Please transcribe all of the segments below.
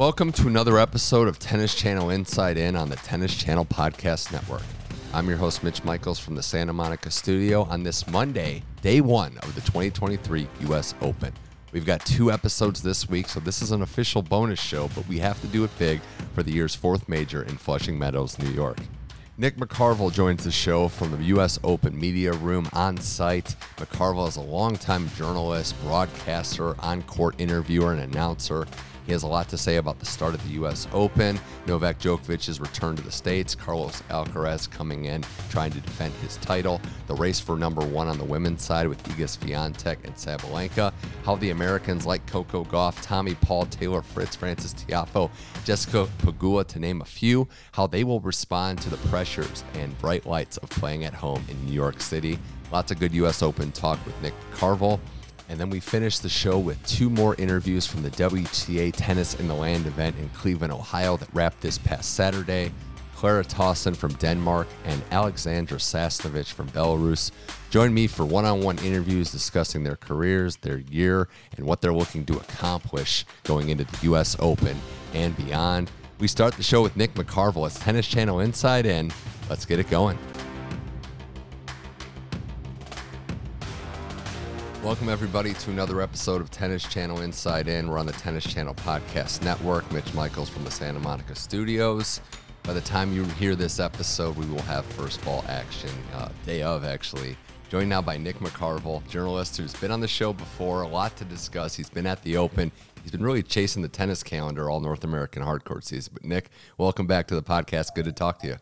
Welcome to another episode of Tennis Channel Inside In on the Tennis Channel Podcast Network. I'm your host, Mitch Michals from the Santa Monica studio on this Monday, day one of the 2023 U.S. Open. We've got two episodes this week, so this is an official bonus show, but we have to do it big for the year's fourth major in Flushing Meadows, New York. Nick McCarvel joins the show from the U.S. Open media room on site. McCarvel is a longtime journalist, broadcaster, on court interviewer, and announcer. He has a lot to say about the start of the U.S. Open, Novak Djokovic's return to the States, Carlos Alcaraz coming in trying to defend his title, the race for number one on the women's side with Iga Swiatek and Sabalenka, how the Americans like Coco Gauff, Tommy Paul, Taylor Fritz, Frances Tiafoe, Jessica Pegula, to name a few, how they will respond to the pressures and bright lights of playing at home in New York City. Lots of good U.S. Open talk with Nick McCarvel. And then we finished the show with two more interviews from the WTA Tennis in the Land event in Cleveland, Ohio, that wrapped this past Saturday. Clara Tauson from Denmark and Aliaksandra Sasnovich from Belarus join me for one on one interviews discussing their careers, their year, and what they're looking to accomplish going into the U.S. Open and beyond. We start the show with Nick McCarvel. It's Tennis Channel Inside In. Let's get it going. Welcome, everybody, to another episode of Tennis Channel Inside In. We're on the Tennis Channel Podcast Network. Mitch Michals from the Santa Monica studios. By the time you hear this episode, we will have first ball action, uh, day of actually. Joined now by Nick McCarvel, journalist who's been on the show before, a lot to discuss. He's been at the Open. He's been really chasing the tennis calendar all North American hardcourt season. But Nick, welcome back to the podcast. Good to talk to you.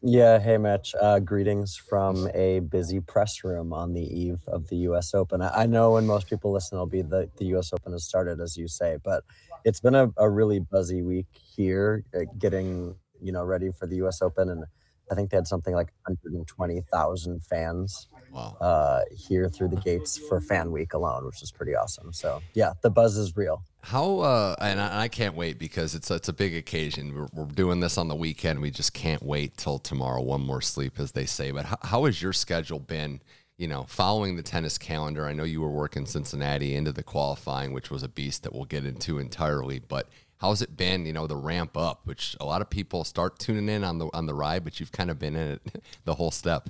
Yeah, hey Mitch. Uh, greetings from a busy press room on the eve of the U.S. Open. I, know when most people listen, it'll be the, the U.S. Open has started, as you say, but it's been a, a really buzzy week here, uh, getting you know ready for the U.S. Open, and I think they had something like 120,000 fans Wow. uh, here through the gates for Fan Week alone, which is pretty awesome. So yeah, the buzz is real. How uh, and I, I can't wait because it's it's a big occasion. We're, we're doing this on the weekend. We just can't wait till tomorrow. One more sleep, as they say. But how, how has your schedule been? You know, following the tennis calendar. I know you were working Cincinnati into the qualifying, which was a beast that we'll get into entirely. But how's it been? You know, the ramp up, which a lot of people start tuning in on the on the ride, but you've kind of been in it the whole step.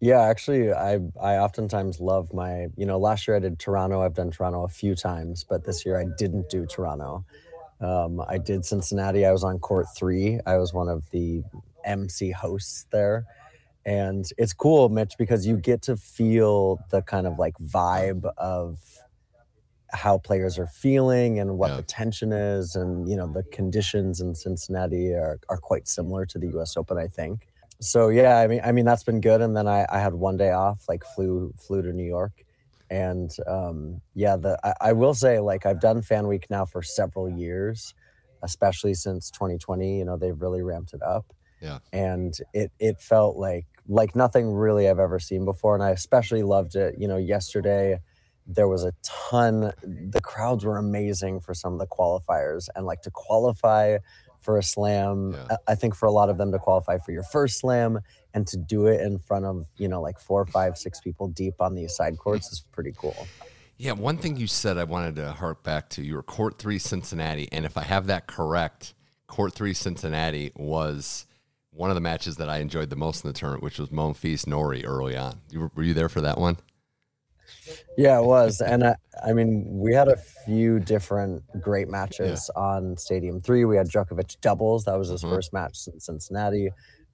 Yeah, actually, I I oftentimes love my you know last year I did Toronto. I've done Toronto a few times, but this year I didn't do Toronto. Um, I did Cincinnati. I was on court three. I was one of the MC hosts there, and it's cool, Mitch, because you get to feel the kind of like vibe of how players are feeling and what Yeah. the tension is, and you know the conditions in Cincinnati are are quite similar to the U.S. Open, I think so yeah i mean i mean that's been good and then i, I had one day off like flew flew to new york and um yeah the I, I will say like i've done fan week now for several years especially since 2020 you know they've really ramped it up Yeah. and it it felt like like nothing really i've ever seen before and i especially loved it you know yesterday there was a ton the crowds were amazing for some of the qualifiers and like to qualify for a slam Yeah. I- think for a lot of them to qualify for your first slam and to do it in front of you know like four five six people deep on these side courts is pretty cool Yeah, one thing you said I wanted to hark back to. You were court three Cincinnati, and if I have that correct, court three Cincinnati was one of the matches that I enjoyed the most in the tournament, which was Monfils Norrie early on. You were, were you there for that one? Yeah, it was. And I, I mean, we had a few different great matches on Stadium 3. We had Djokovic doubles. That was his Mhm. first match since Cincinnati.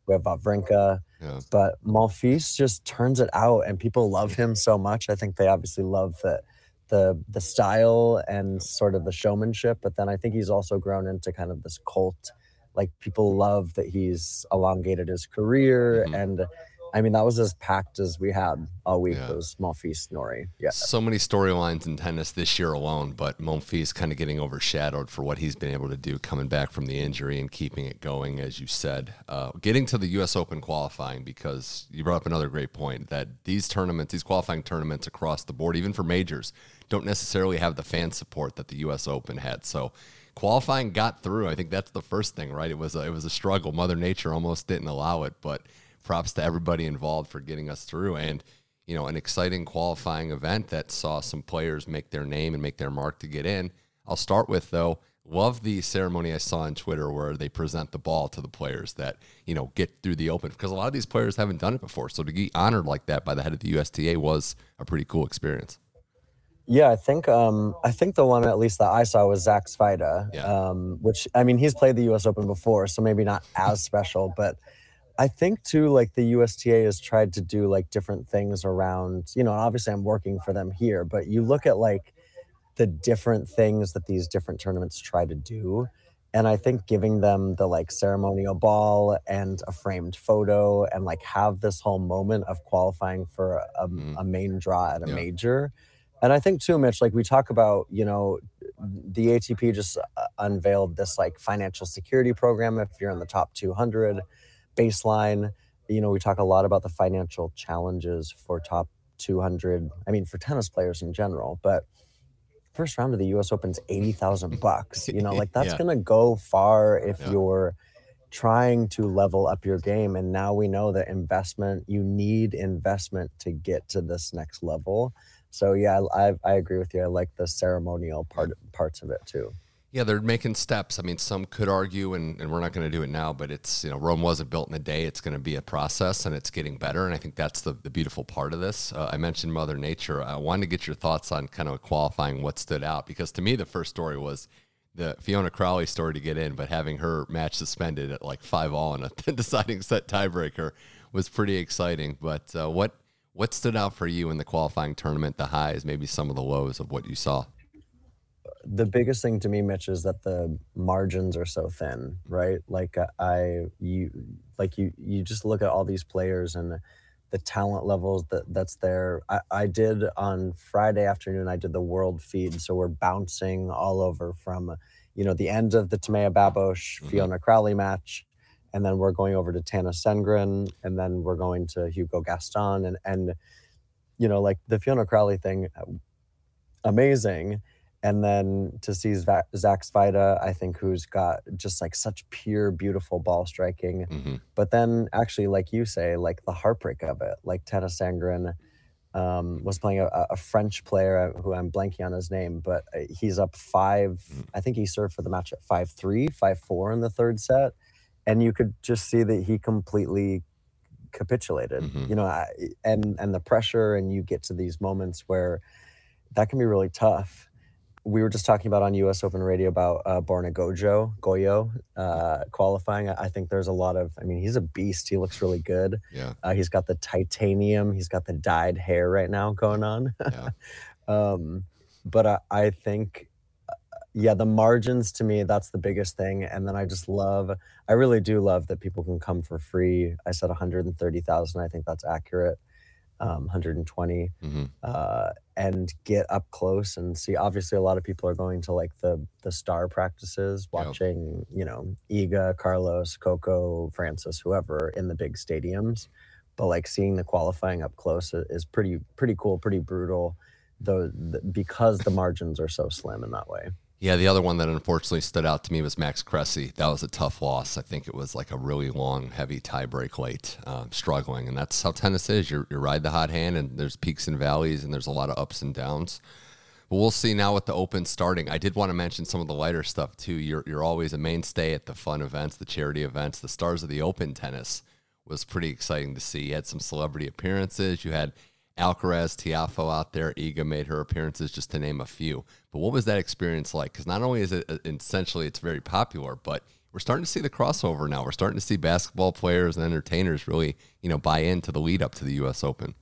We have Wawrinka. Yeah. But Monfils just turns it out, and people love him so much. I think they obviously love the, the, the style and sort of the showmanship. But then I think he's also grown into kind of this cult. Like people love that he's elongated his career Mhm. and I mean, that was as packed as we had all week. Yeah. Was Monfils Norrie? Yeah. So many storylines in tennis this year alone, but Monfils kind of getting overshadowed for what he's been able to do coming back from the injury and keeping it going, as you said. Uh, getting to the U.S. Open qualifying, because you brought up another great point that these tournaments, these qualifying tournaments across the board, even for majors, don't necessarily have the fan support that the U.S. Open had. So qualifying got through. I think that's the first thing, right? It was a, it was a struggle. Mother Nature almost didn't allow it, but props to everybody involved for getting us through. And you know, an exciting qualifying event that saw some players make their name and make their mark to get in. I'll start with though, love the ceremony I saw on Twitter where they present the ball to the players that, you know, get through the open because a lot of these players haven't done it before. So to get honored like that by the head of the USTA was a pretty cool experience. Yeah, I think um, I think the one at least that I saw was Zach Svajda, Yeah. um, which I mean he's played the U.S. Open before, so maybe not as special, but I think too like the USTA has tried to do like different things around you know obviously I'm working for them here, but you look at like the different things that these different tournaments try to do. And I think giving them the like ceremonial ball and a framed photo and like have this whole moment of qualifying for a, Mhm. a main draw at a Yeah. major. And I think too, Mitch, like we talk about, you know, the ATP just uh, unveiled this like financial security program if you're in the top 200 baseline. You know, we talk a lot about the financial challenges for top 200. I mean, for tennis players in general, but first round of the U.S. Open's eighty thousand bucks. You know, like that's Yeah. gonna go far if Yeah. you're trying to level up your game. And now we know that investment. You need investment to get to this next level. So yeah, I, I agree with you. I like the ceremonial part parts of it too. Yeah, they're making steps. I mean, some could argue, and, and we're not going to do it now, but it's, you know, Rome wasn't built in a day. It's going to be a process and it's getting better. And I think that's the, the beautiful part of this. Uh, I mentioned Mother Nature. I wanted to get your thoughts on kind of qualifying what stood out because to me, the first story was the Fiona Crawley story to get in, but having her match suspended at like five all in a deciding set tiebreaker was pretty exciting. But uh, what, what stood out for you in the qualifying tournament, the highs, maybe some of the lows of what you saw? The biggest thing to me, Mitch, is that the margins are so thin, right? Like uh, I, you, like you, you just look at all these players and the talent levels that that's there. I, I did on Friday afternoon. I did the world feed, so we're bouncing all over from, you know, the end of the Timea Babos Mhm. Fiona Crawley match, and then we're going over to Tennys Sandgren, and then we're going to Hugo Gaston, and and, you know, like the Fiona Crawley thing, uh, amazing and then to see Zach Svajda, I think who's got just like such pure, beautiful ball striking. hmm But then, actually, like you say, like the heartbreak of it, like Tennys Sandgren um, was playing a, a French player uh, who I'm blanking on his name, but uh, he's up five. Mm. I think he served for the match at five three, five four in the third set, and you could just see that he completely capitulated. Mhm. You know, I, and and the pressure, and you get to these moments where that can be really tough. We were just talking about on U.S. Open Radio about uh, Borna Gojo, Goyo uh, qualifying. I I think there's a lot of. I mean, he's a beast. He looks really good. Yeah. Uh, he's got the titanium. He's got the dyed hair right now going on. Yeah. um, but I, I think, uh, yeah, the margins to me that's the biggest thing. And then I just love. I really do love that people can come for free. I said 130,000. I think that's accurate. Um, 120 hmm uh, and get up close and see. Obviously, a lot of people are going to like the the star practices, Yep. watching you know Iga, Carlos, Coco, Francis, whoever in the big stadiums. But like seeing the qualifying up close is pretty pretty cool, pretty brutal. Though because the margins are so slim in that way. Yeah, the other one that unfortunately stood out to me was Max Cressy. That was a tough loss. I think it was like a really long, heavy tiebreak late, uh, struggling, and that's how tennis is. You ride the hot hand, and there's peaks and valleys, and there's a lot of ups and downs. But we'll see now with the Open starting. I did want to mention some of the lighter stuff too. You're you're always a mainstay at the fun events, the charity events, the stars of the Open tennis was pretty exciting to see. You had some celebrity appearances. You had Alcaraz, Tiafoe out there. Iga made her appearances, just to name a few. But what was that experience like? Because not only is it uh, essentially it's very popular, but we're starting to see the crossover now. We're starting to see basketball players and entertainers really, you know, buy into the lead up to the U.S. Open.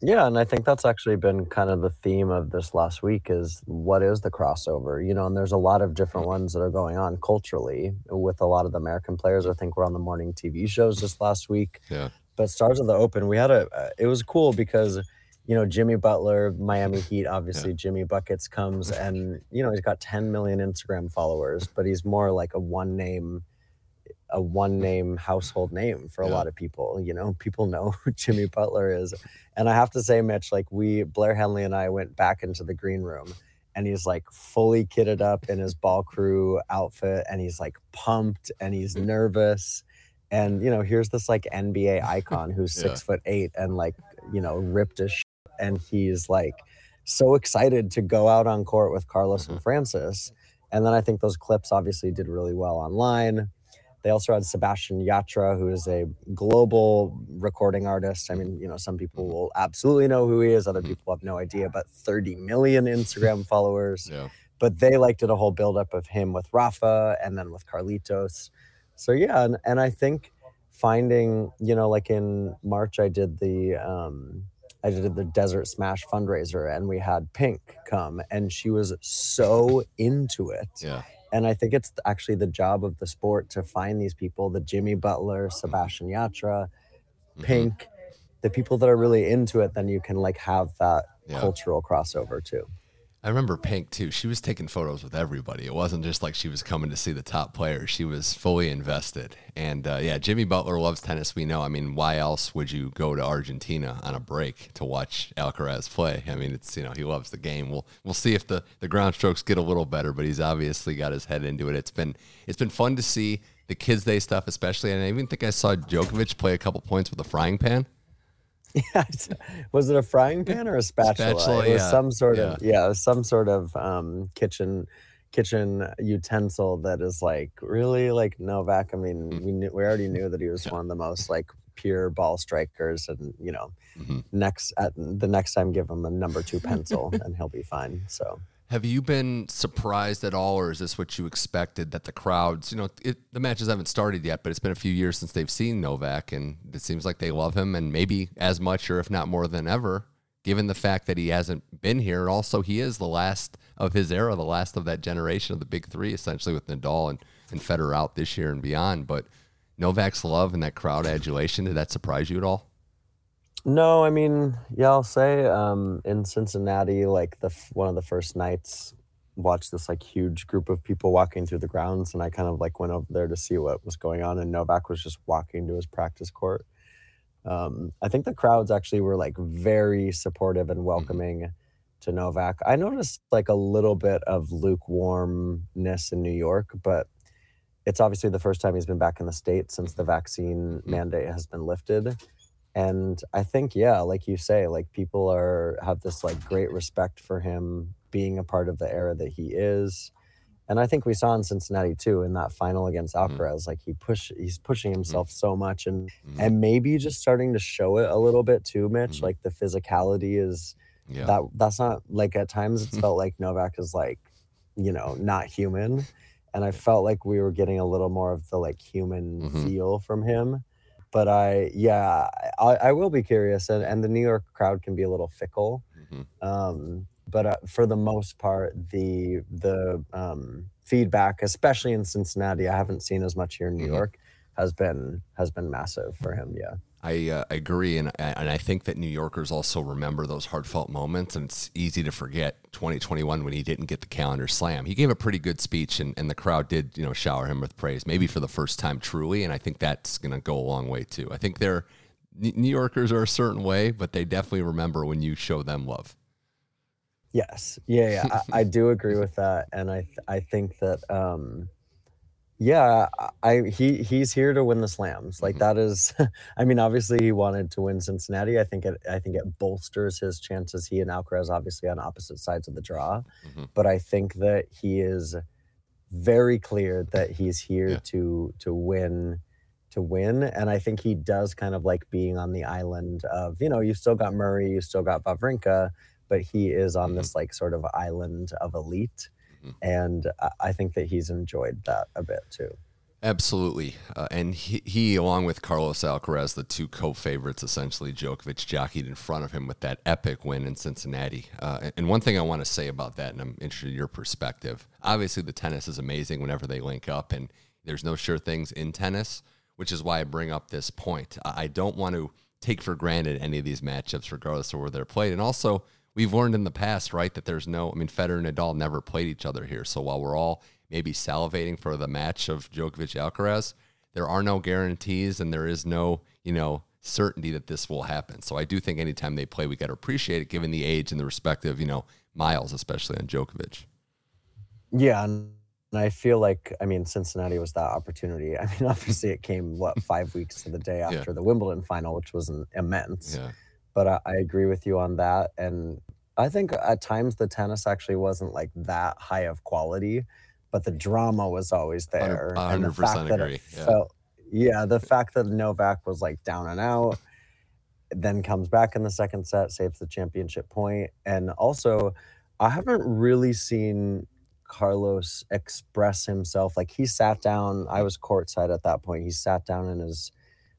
Yeah, and I think that's actually been kind of the theme of this last week is what is the crossover? You know, and there's a lot of different ones that are going on culturally with a lot of the American players. I think we're on the morning TV shows this last week. Yeah. But stars of the Open, we had a. Uh, it was cool because you know, Jimmy Butler, Miami Heat, obviously yeah. Jimmy Buckets comes and, you know, he's got 10 million Instagram followers, but he's more like a one name, a one name household name for yeah. a lot of people. You know, people know who Jimmy Butler is. And I have to say, Mitch, like we, Blair Henley and I went back into the green room and he's like fully kitted up in his ball crew outfit and he's like pumped and he's nervous and you know here's this like nba icon who's yeah. six foot eight and like you know ripped as and he's like so excited to go out on court with Carlos mm-hmm. and francis And then I think those clips obviously did really well online. They also had Sebastian Yatra, who is a global recording artist. I mean, you know, some people mm-hmm. will absolutely know who he is, other mm-hmm. people have no idea, but 30 million Instagram followers. Yeah. But they like did a whole buildup of him with Rafa and then with Carlitos. So yeah, and, and I think finding, you know, like in March I did the um I did the Desert Smash fundraiser and we had Pink come and she was so into it. Yeah. And I think it's actually the job of the sport to find these people, the Jimmy Butler, Sebastian Yatra, mm-hmm. Pink, the people that are really into it, then you can like have that yeah. cultural crossover too. I remember Pink too. She was taking photos with everybody. It wasn't just like she was coming to see the top players. She was fully invested. And uh, yeah, Jimmy Butler loves tennis. We know. I mean, why else would you go to Argentina on a break to watch Alcaraz play? I mean, it's you know he loves the game. We'll we'll see if the the ground strokes get a little better, but he's obviously got his head into it. It's been it's been fun to see the kids day stuff, especially. And I even think I saw Djokovic play a couple points with a frying pan. Yeah, was it a frying pan or a spatula? spatula it was yeah. some sort yeah. of yeah, some sort of um, kitchen kitchen utensil that is like really like Novak. I mean, mm-hmm. we knew, we already knew that he was yeah. one of the most like pure ball strikers, and you know, mm-hmm. next at the next time give him a number two pencil and he'll be fine. So have you been surprised at all, or is this what you expected that the crowds, you know, it, the matches haven't started yet, but it's been a few years since they've seen Novak, and it seems like they love him, and maybe as much or if not more than ever, given the fact that he hasn't been here. And also, he is the last of his era, the last of that generation of the big three, essentially, with Nadal and, and Federer out this year and beyond. But Novak's love and that crowd adulation, did that surprise you at all? No, I mean, yeah, I'll say um, in Cincinnati, like the one of the first nights, watched this like huge group of people walking through the grounds, and I kind of like went over there to see what was going on, and Novak was just walking to his practice court. Um, I think the crowds actually were like very supportive and mm-hmm. welcoming mm-hmm. to Novak. I noticed like a little bit of lukewarmness in New York, but it's obviously the first time he's been back in the state since the vaccine mm-hmm. mandate has been lifted and i think yeah like you say like people are have this like great respect for him being a part of the era that he is and i think we saw in cincinnati too in that final against mm-hmm. alcaraz mm-hmm. like he push he's pushing mm-hmm. himself mm-hmm. so much and mm-hmm. and maybe just starting to show it a little bit too mitch mm-hmm. like the physicality is yeah. that that's not like at times it's felt like novak is like you know not human and i felt like we were getting a little more of the like human feel from him but I yeah I, I will be curious and, and the New York crowd can be a little fickle mm-hmm. um, but uh, for the most part the the um, feedback especially in Cincinnati I haven't seen as much here in New mm-hmm. York has been has been massive for him yeah I uh, agree, and and I think that New Yorkers also remember those heartfelt moments, and it's easy to forget 2021 when he didn't get the calendar slam. He gave a pretty good speech, and, and the crowd did you know shower him with praise, maybe for the first time truly, and I think that's going to go a long way too. I think they're New Yorkers are a certain way, but they definitely remember when you show them love. Yes, yeah, yeah, I, I do agree with that, and I I think that. um yeah, I he he's here to win the slams. Like mm-hmm. that is I mean obviously he wanted to win Cincinnati. I think it I think it bolsters his chances. He and Alcaraz obviously on opposite sides of the draw. Mm-hmm. But I think that he is very clear that he's here yeah. to to win to win and I think he does kind of like being on the island of, you know, you still got Murray, you still got Wawrinka, but he is on mm-hmm. this like sort of island of elite Mm-hmm. And I think that he's enjoyed that a bit too. Absolutely. Uh, and he, he, along with Carlos Alcaraz, the two co favorites, essentially, Djokovic jockeyed in front of him with that epic win in Cincinnati. Uh, and one thing I want to say about that, and I'm interested in your perspective obviously, the tennis is amazing whenever they link up, and there's no sure things in tennis. which is why I bring up this point. I don't want to take for granted any of these matchups, regardless of where they're played. And also, we've learned in the past, right, that there's no, I mean, Federer and Nadal never played each other here. So while we're all maybe salivating for the match of Djokovic Alcaraz, there are no guarantees and there is no, you know, certainty that this will happen. So I do think anytime they play, we got to appreciate it given the age and the respective, you know, miles, especially on Djokovic. Yeah. And I feel like, I mean, Cincinnati was that opportunity. I mean, obviously it came, what, five weeks to the day after yeah. the Wimbledon final, which was an immense. Yeah. But I, I agree with you on that. And I think at times the tennis actually wasn't like that high of quality but the drama was always there. 100%, and the fact that agree. it yeah. felt, yeah, the fact that Novak was like down and out, then comes back in the second set, saves the championship point, and also, I haven't really seen Carlos express himself. Like he sat down. I was courtside at that point. He sat down in his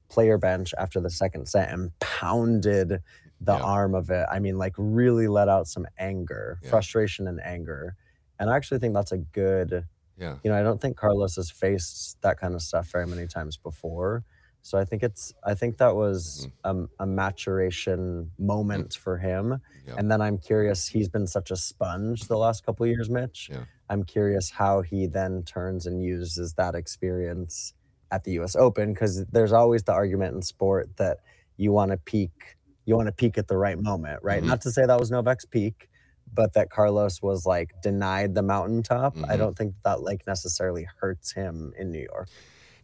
player bench after the second set and pounded the yeah. arm of it. I mean, like really let out some anger, yeah. frustration, and anger and I actually think that's a good. Yeah. You know, I don't think Carlos has faced that kind of stuff very many times before. So I think it's I think that was mm-hmm. a, a, maturation moment mm-hmm. for him. Yeah. And then I'm curious, he's been such a sponge the last couple years, Mitch. I'm curious how he then turns and uses that experience at the US Open because there's always the argument in sport that you want to peak you want to peak at the right moment, right? Mm-hmm. Not to say that was Novak's peak, but that Carlos was like denied the mountaintop. Mm-hmm. I don't think that like necessarily hurts him in New York.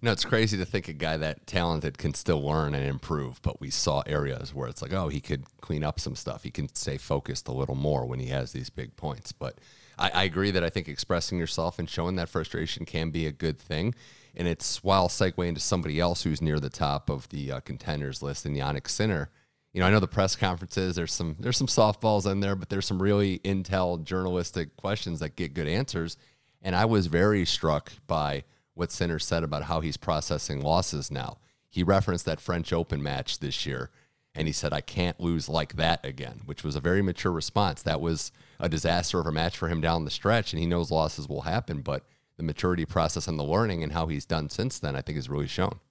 No, it's crazy to think a guy that talented can still learn and improve, but we saw areas where it's like, oh, he could clean up some stuff. He can stay focused a little more when he has these big points. But I, I agree that I think expressing yourself and showing that frustration can be a good thing. And it's while segueing into somebody else who's near the top of the uh, contenders list in Jannik Sinner you know, I know the press conferences. There's some there's some softballs in there, but there's some really intel journalistic questions that get good answers. And I was very struck by what Sinner said about how he's processing losses now. He referenced that French Open match this year, and he said, "I can't lose like that again," which was a very mature response. That was a disaster of a match for him down the stretch, and he knows losses will happen, but the maturity process and the learning and how he's done since then, I think, has really shown.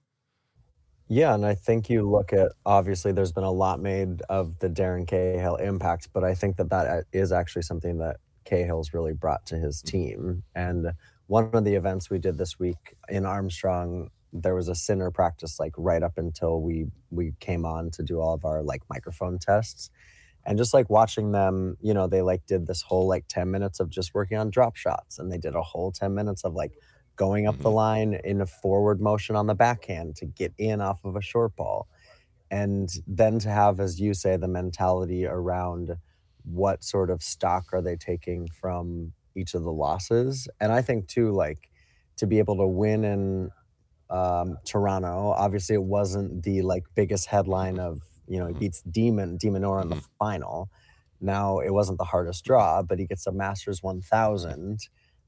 Yeah, and I think you look at obviously there's been a lot made of the Darren Cahill impact, but I think that that uh, actually something that Cahill's really brought to his mm-hmm. team. And one of the events we did this week in Armstrong, there was a Sinner practice like right up until we we came on to do all of our like microphone tests. And just like watching them, you know, they like did this whole like 10 minutes of just working on drop shots and they did a whole 10 minutes of like going up mm-hmm. the line in a forward motion on the backhand to get in off of a short ball. And then to have, as you say, the mentality around what sort of stock are they taking from each of the losses. And I think, too, like to be able to win in um, Toronto, obviously it wasn't the like biggest headline of, you know, he mm-hmm. beats Demon, de Minaur in the mm-hmm. final. Now it wasn't the hardest draw, but he gets a Masters 1000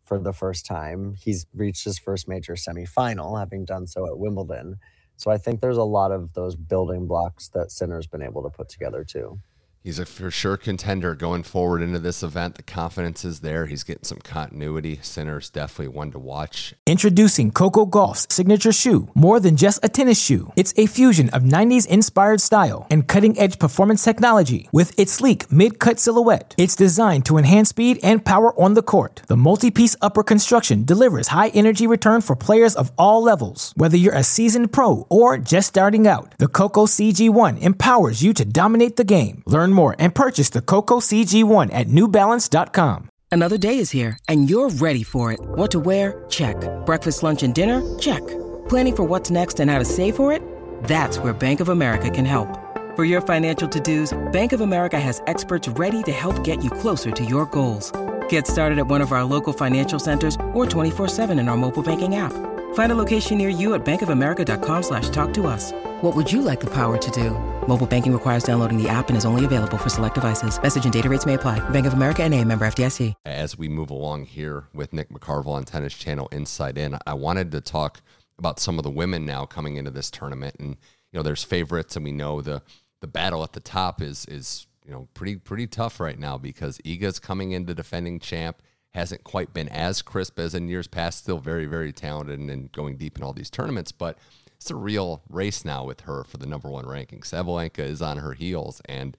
for the first time. He's reached his first major semifinal, having done so at Wimbledon. So I think there's a lot of those building blocks that Sinner's been able to put together too. He's a for sure contender going forward into this event. The confidence is there. He's getting some continuity. Sinner's definitely one to watch. Introducing Coco Gauff's signature shoe. More than just a tennis shoe, it's a fusion of 90s inspired style and cutting edge performance technology. With its sleek mid cut silhouette, it's designed to enhance speed and power on the court. The multi piece upper construction delivers high energy return for players of all levels. Whether you're a seasoned pro or just starting out, the Coco CG1 empowers you to dominate the game. Learn more and purchase the Coco CG1 at newbalance.com. Another day is here and you're ready for it. What to wear? Check. Breakfast, lunch, and dinner? Check. Planning for what's next and how to save for it? That's where Bank of America can help. For your financial to-dos, Bank of America has experts ready to help get you closer to your goals. Get started at one of our local financial centers or 24-7 in our mobile banking app. Find a location near you at bankofamerica.com slash talk to us. What would you like the power to do? Mobile banking requires downloading the app and is only available for select devices. Message and data rates may apply. Bank of America and a member FDIC. As we move along here with Nick McCarvel on Tennis Channel Inside In, I wanted to talk about some of the women now coming into this tournament. And, you know, there's favorites and we know the the battle at the top is is, you know, pretty pretty tough right now because Iga's coming into defending champ hasn't quite been as crisp as in years past, still very, very talented and, and going deep in all these tournaments. But it's a real race now with her for the number one ranking. Sabalenka is on her heels, and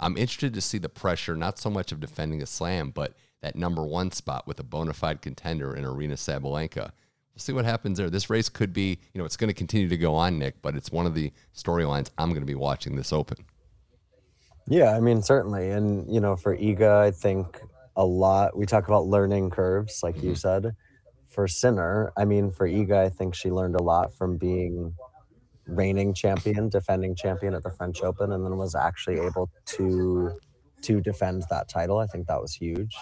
I'm interested to see the pressure, not so much of defending a slam, but that number one spot with a bona fide contender in Aryna Sabalenka. We'll see what happens there. This race could be, you know, it's going to continue to go on, Nick, but it's one of the storylines I'm going to be watching this Open. Yeah, I mean, certainly. And, you know, for Iga, I think a lot, we talk about learning curves, like mm-hmm. you said. For Sinner, I mean, for Iga, I think she learned a lot from being reigning champion, defending champion at the French Open, and then was actually able to to defend that title. I think that was huge.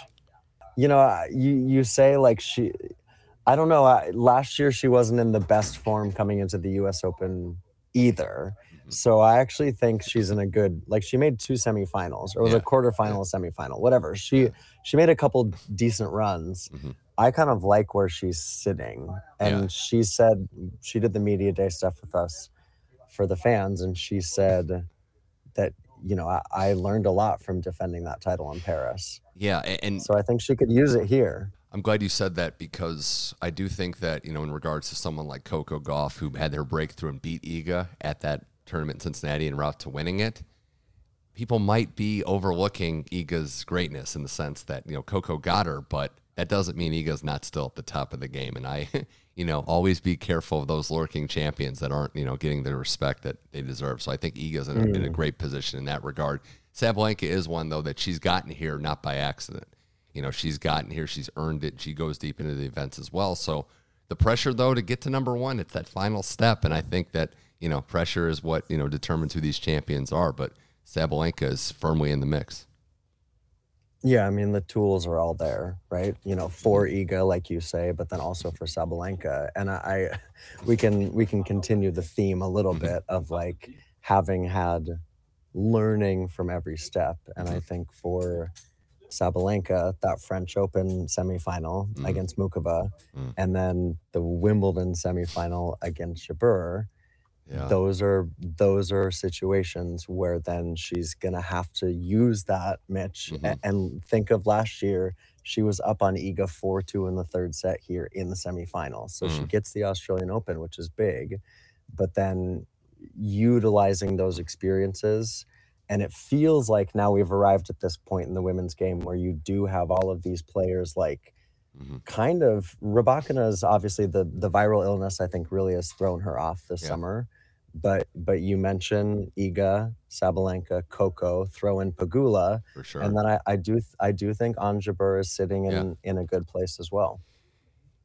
You know, you you say like she, I don't know. last year she wasn't in the best form coming into the U.S. Open either. Mm-hmm. So I actually think she's in a good like she made two semifinals or was yeah. a quarterfinal, semifinal, whatever. She she made a couple decent runs. Mm-hmm. I kind of like where she's sitting. And yeah. she said she did the media day stuff with us for the fans, and she said that you know I, I learned a lot from defending that title in Paris. Yeah, and so I think she could use it here. I'm glad you said that because I do think that, you know, in regards to someone like Coco Gauff, who had their breakthrough and beat Iga at that tournament in Cincinnati and route to winning it, people might be overlooking Iga's greatness in the sense that, you know, Coco got her, but that doesn't mean Iga's not still at the top of the game. And I, you know, always be careful of those lurking champions that aren't, you know, getting the respect that they deserve. So I think Iga's in, mm. in a mm. great position in that regard. Sabalenka is one, though, that she's gotten here not by accident you know, she's gotten here, she's earned it. She goes deep into the events as well. So the pressure, though, to get to number one, it's that final step. And I think that, you know, pressure is what, you know, determines who these champions are. But Sabalenka is firmly in the mix. Yeah, I mean the tools are all there, right? You know, for Iga, like you say, but then also for Sabalenka. And I, I we can we can continue the theme a little bit of like having had learning from every step. And I mm-hmm. think for Sabalenka, that French Open semifinal mm. against Muchova, mm. and then the Wimbledon semifinal against Jabeur. Yeah. Those are those are situations where then she's gonna have to use that Mitch mm-hmm. and, and think of last year. She was up on Iga four two in the third set here in the semifinal, so mm. she gets the Australian Open, which is big, but then utilizing those experiences and it feels like now we've arrived at this point in the women's game where you do have all of these players like mm-hmm. kind of Rybakina is obviously the the viral illness I think really has thrown her off this yeah. summer. But but you mentioned Iga, Sabalenka, Coco, throw in Pegula, For sure. and then I, I do I do think Ons Jabeur is sitting in yeah. in a good place as well.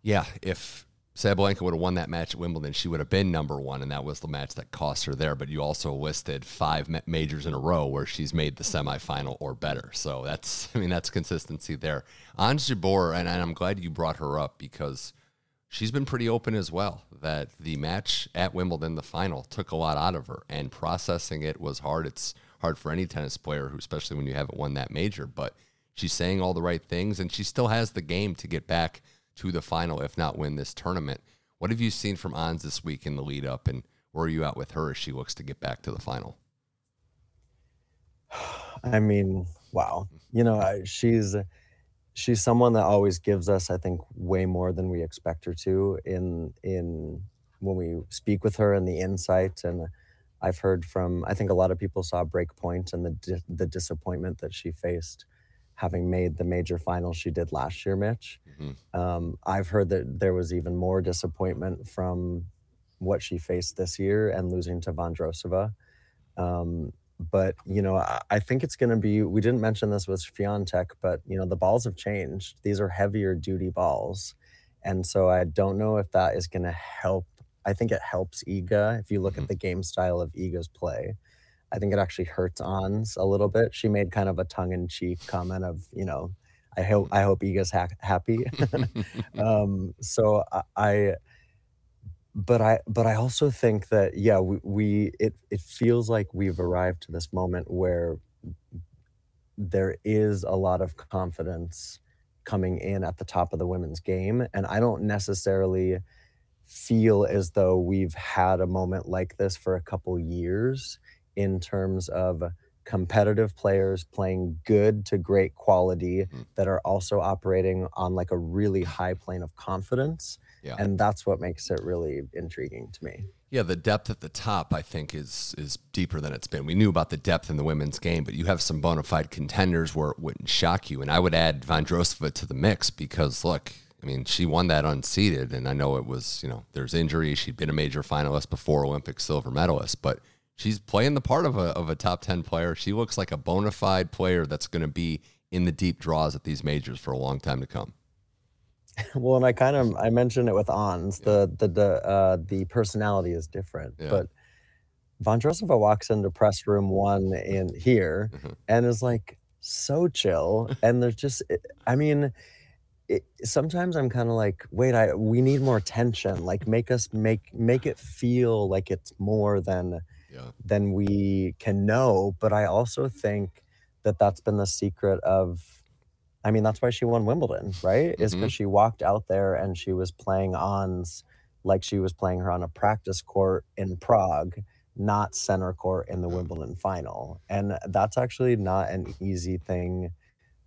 Yeah, if Sabalenka would have won that match at Wimbledon, she would have been number one, and that was the match that cost her there. But you also listed five majors in a row where she's made the semifinal or better. So that's, I mean, that's consistency there. Jabeur, and, and I'm glad you brought her up because she's been pretty open as well. That the match at Wimbledon, the final, took a lot out of her, and processing it was hard. It's hard for any tennis player, who, especially when you haven't won that major. But she's saying all the right things, and she still has the game to get back to the final, if not win this tournament. What have you seen from Ons this week in the lead up, and where are you at with her as she looks to get back to the final? I mean, wow. You know, she's she's someone that always gives us, I think, way more than we expect her to in in when we speak with her and the insight. And I've heard from, I think a lot of people saw Break Point and the the disappointment that she faced having made the major final she did last year, Mitch. Mm-hmm. Um, I've heard that there was even more disappointment from what she faced this year and losing to Vondrousova. Um, but you know, I, I think it's going to be. We didn't mention this with Swiatek, but you know, the balls have changed. These are heavier duty balls, and so I don't know if that is going to help. I think it helps Iga if you look mm-hmm. at the game style of Iga's play. I think it actually hurts Ons a little bit. She made kind of a tongue in cheek comment of, you know, I hope I hope Iga's ha- happy. um, so I, I, but I but I also think that yeah we, we it it feels like we've arrived to this moment where there is a lot of confidence coming in at the top of the women's game, and I don't necessarily feel as though we've had a moment like this for a couple years in terms of competitive players playing good to great quality mm. that are also operating on like a really high plane of confidence. Yeah. And that's what makes it really intriguing to me. Yeah, the depth at the top, I think, is is deeper than it's been. We knew about the depth in the women's game, but you have some bona fide contenders where it wouldn't shock you. And I would add Vondrousova to the mix because, look, I mean, she won that unseeded, and I know it was, you know, there's injury. She'd been a major finalist before, Olympic silver medalist, but she's playing the part of a, of a top 10 player. She looks like a bona fide player that's going to be in the deep draws at these majors for a long time to come. Well, and I kind of I mentioned it with Ons. The the the uh, the personality is different, Yeah. but Vondrousova walks into press room one in here Mhm. and is like so chill, and there's just I mean, it, sometimes I'm kind of like, wait, I we need more tension. Like make us make make it feel like it's more than Yeah. than we can know. But I also think that that's been the secret of. I mean, that's why she won Wimbledon, right? Is Mhm. because she walked out there and she was playing ons like she was playing her on a practice court in Prague, not center court in the Wimbledon final. And that's actually not an easy thing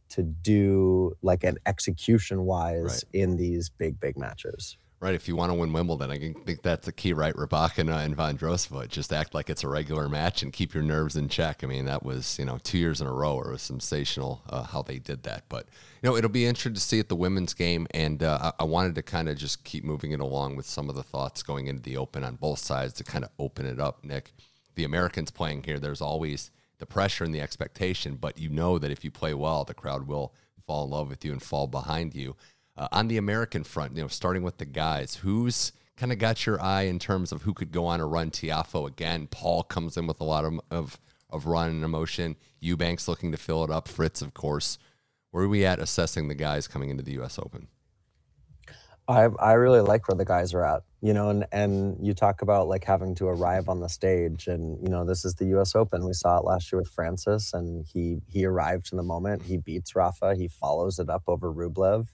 to do, like an execution wise, Right. in these big, big matches. Right. If you want to win Wimbledon, I think that's the key, right? Rybakina and Vondrousova. Just act like it's a regular match and keep your nerves in check. I mean, that was, you know, two years in a row. It was sensational uh, how they did that. But, you know, it'll be interesting to see at the women's game. And uh, I, I wanted to kind of just keep moving it along with some of the thoughts going into the open on both sides to kind of open it up, Nick. The Americans playing here, there's always the pressure and the expectation, but you know that if you play well, the crowd will fall in love with you and fall behind you. Uh, on the American front, you know, starting with the guys, who's kind of got your eye in terms of who could go on a run? Tiafoe again. Paul comes in with a lot of of, of run and emotion. Eubanks looking to fill it up. Fritz, of course. Where are we at assessing the guys coming into the U.S. Open? I I really like where the guys are at, you know, and and you talk about like having to arrive on the stage, and you know this is the U.S. Open. We saw it last year with Francis, and he he arrived in the moment. He beats Rafa. He follows it up over Rublev.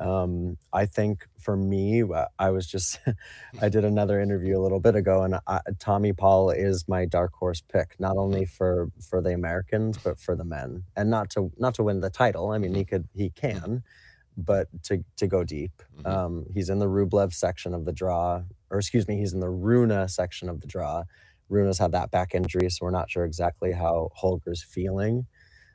Um, I think for me, I was just I did another interview a little bit ago, and I, Tommy Paul is my dark horse pick, not only for for the Americans but for the men, and not to not to win the title. I mean, he could he can, but to to go deep. Um, he's in the Rublev section of the draw, or excuse me, he's in the Rune section of the draw. Rune's had that back injury, so we're not sure exactly how Holger's feeling.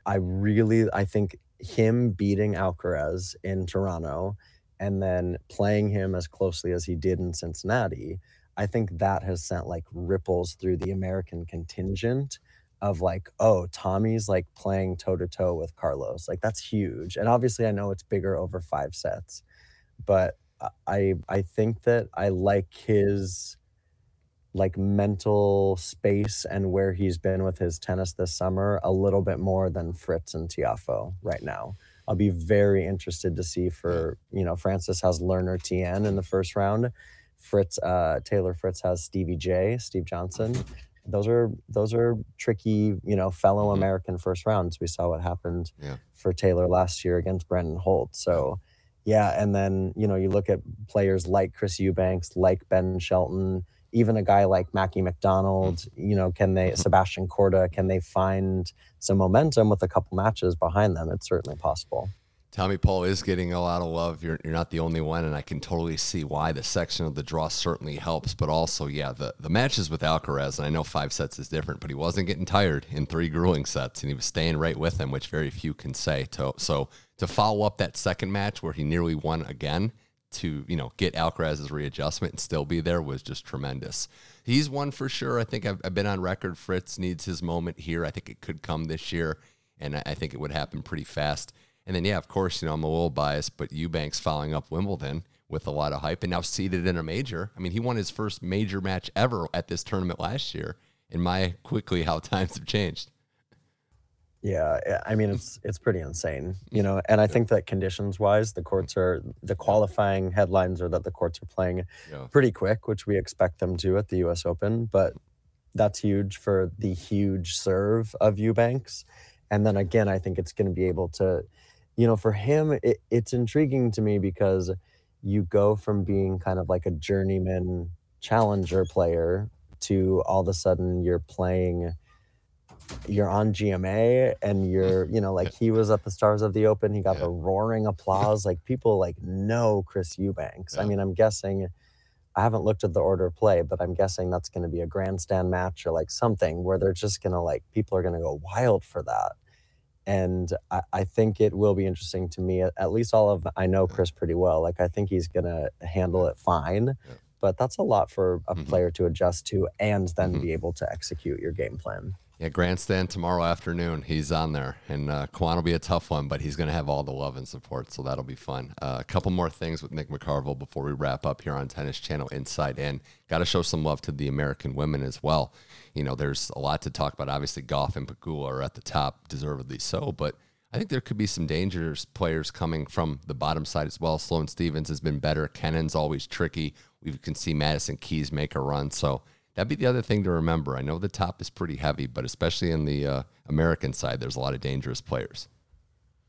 I really, I think him beating Alcaraz in Toronto and then playing him as closely as he did in Cincinnati, I think that has sent like ripples through the American contingent of like, oh, Tommy's like playing toe to toe with Carlos. Like that's huge. And obviously I know it's bigger over five sets, but I- I I think that I like his like mental space and where he's been with his tennis this summer a little bit more than Fritz and Tiafoe right now. I'll be very interested to see for you know Francis has Learner Tien in the first round. Fritz uh, Taylor Fritz has Stevie J, Steve Johnson. Those are those are tricky, you know, fellow Mhm. American first rounds. We saw what happened Yeah. for Taylor last year against Brandon Holt. So yeah, and then you know you look at players like Chris Eubanks, like Ben Shelton, even a guy like Mackie McDonald. You know, can they Mhm. Sebastian Korda? Can they find some momentum with a couple matches behind them? It's certainly possible. Tommy Paul is getting a lot of love. You're, you're not the only one, and I can totally see why the section of the draw certainly helps. But also, yeah, the, the matches with Alcaraz, and I know five sets is different, but he wasn't getting tired in three grueling sets, and he was staying right with him, which very few can say. To, so to follow up that second match where he nearly won again, to you know get Alcaraz's readjustment and still be there was just tremendous. He's one for sure. I think I've, I've been on record. Fritz needs his moment here. I think it could come this year, and I, I think it would happen pretty fast. And then, yeah, of course, you know, I'm a little biased, but Eubanks following up Wimbledon with a lot of hype and now seated in a major. I mean, he won his first major match ever at this tournament last year. In my quickly how times have changed. Yeah, I mean it's it's pretty insane, you know. And I think that conditions wise, the courts are the qualifying headlines are that the courts are playing Yeah. pretty quick, which we expect them to at the U.S. Open. But that's huge for the huge serve of Eubanks. And then again, I think it's going to be able to, you know, for him, it, it's intriguing to me because you go from being kind of like a journeyman challenger player to all of a sudden you're playing you're on GMA and you're, you know, like he was at the Stars of the Open. He got Yeah. the roaring applause. Like people like know Chris Eubanks. I mean, I'm guessing I haven't looked at the order of play, but I'm guessing that's going to be a grandstand match or like something where they're just going to like people are going to go wild for that. And I, I think it will be interesting to me. At least all of I know Chris pretty well. Like I think he's going to handle it fine. Yeah. But that's a lot for a Mhm. player to adjust to and then Mhm. be able to execute your game plan. Yeah, grandstand tomorrow afternoon. He's on there, and uh, Kwan will be a tough one, but he's going to have all the love and support, so that'll be fun. Uh, a couple more things with Nick McCarvel before we wrap up here on Tennis Channel Inside In. Got to show some love to the American women as well. You know, there's a lot to talk about. Obviously, Gauff and Pegula are at the top, deservedly so, but I think there could be some dangerous players coming from the bottom side as well. Sloane Stevens has been better. Kenin's always tricky. We can see Madison Keys make a run, so that'd be the other thing to remember. I know the top is pretty heavy, but especially in the uh, American side, there's a lot of dangerous players.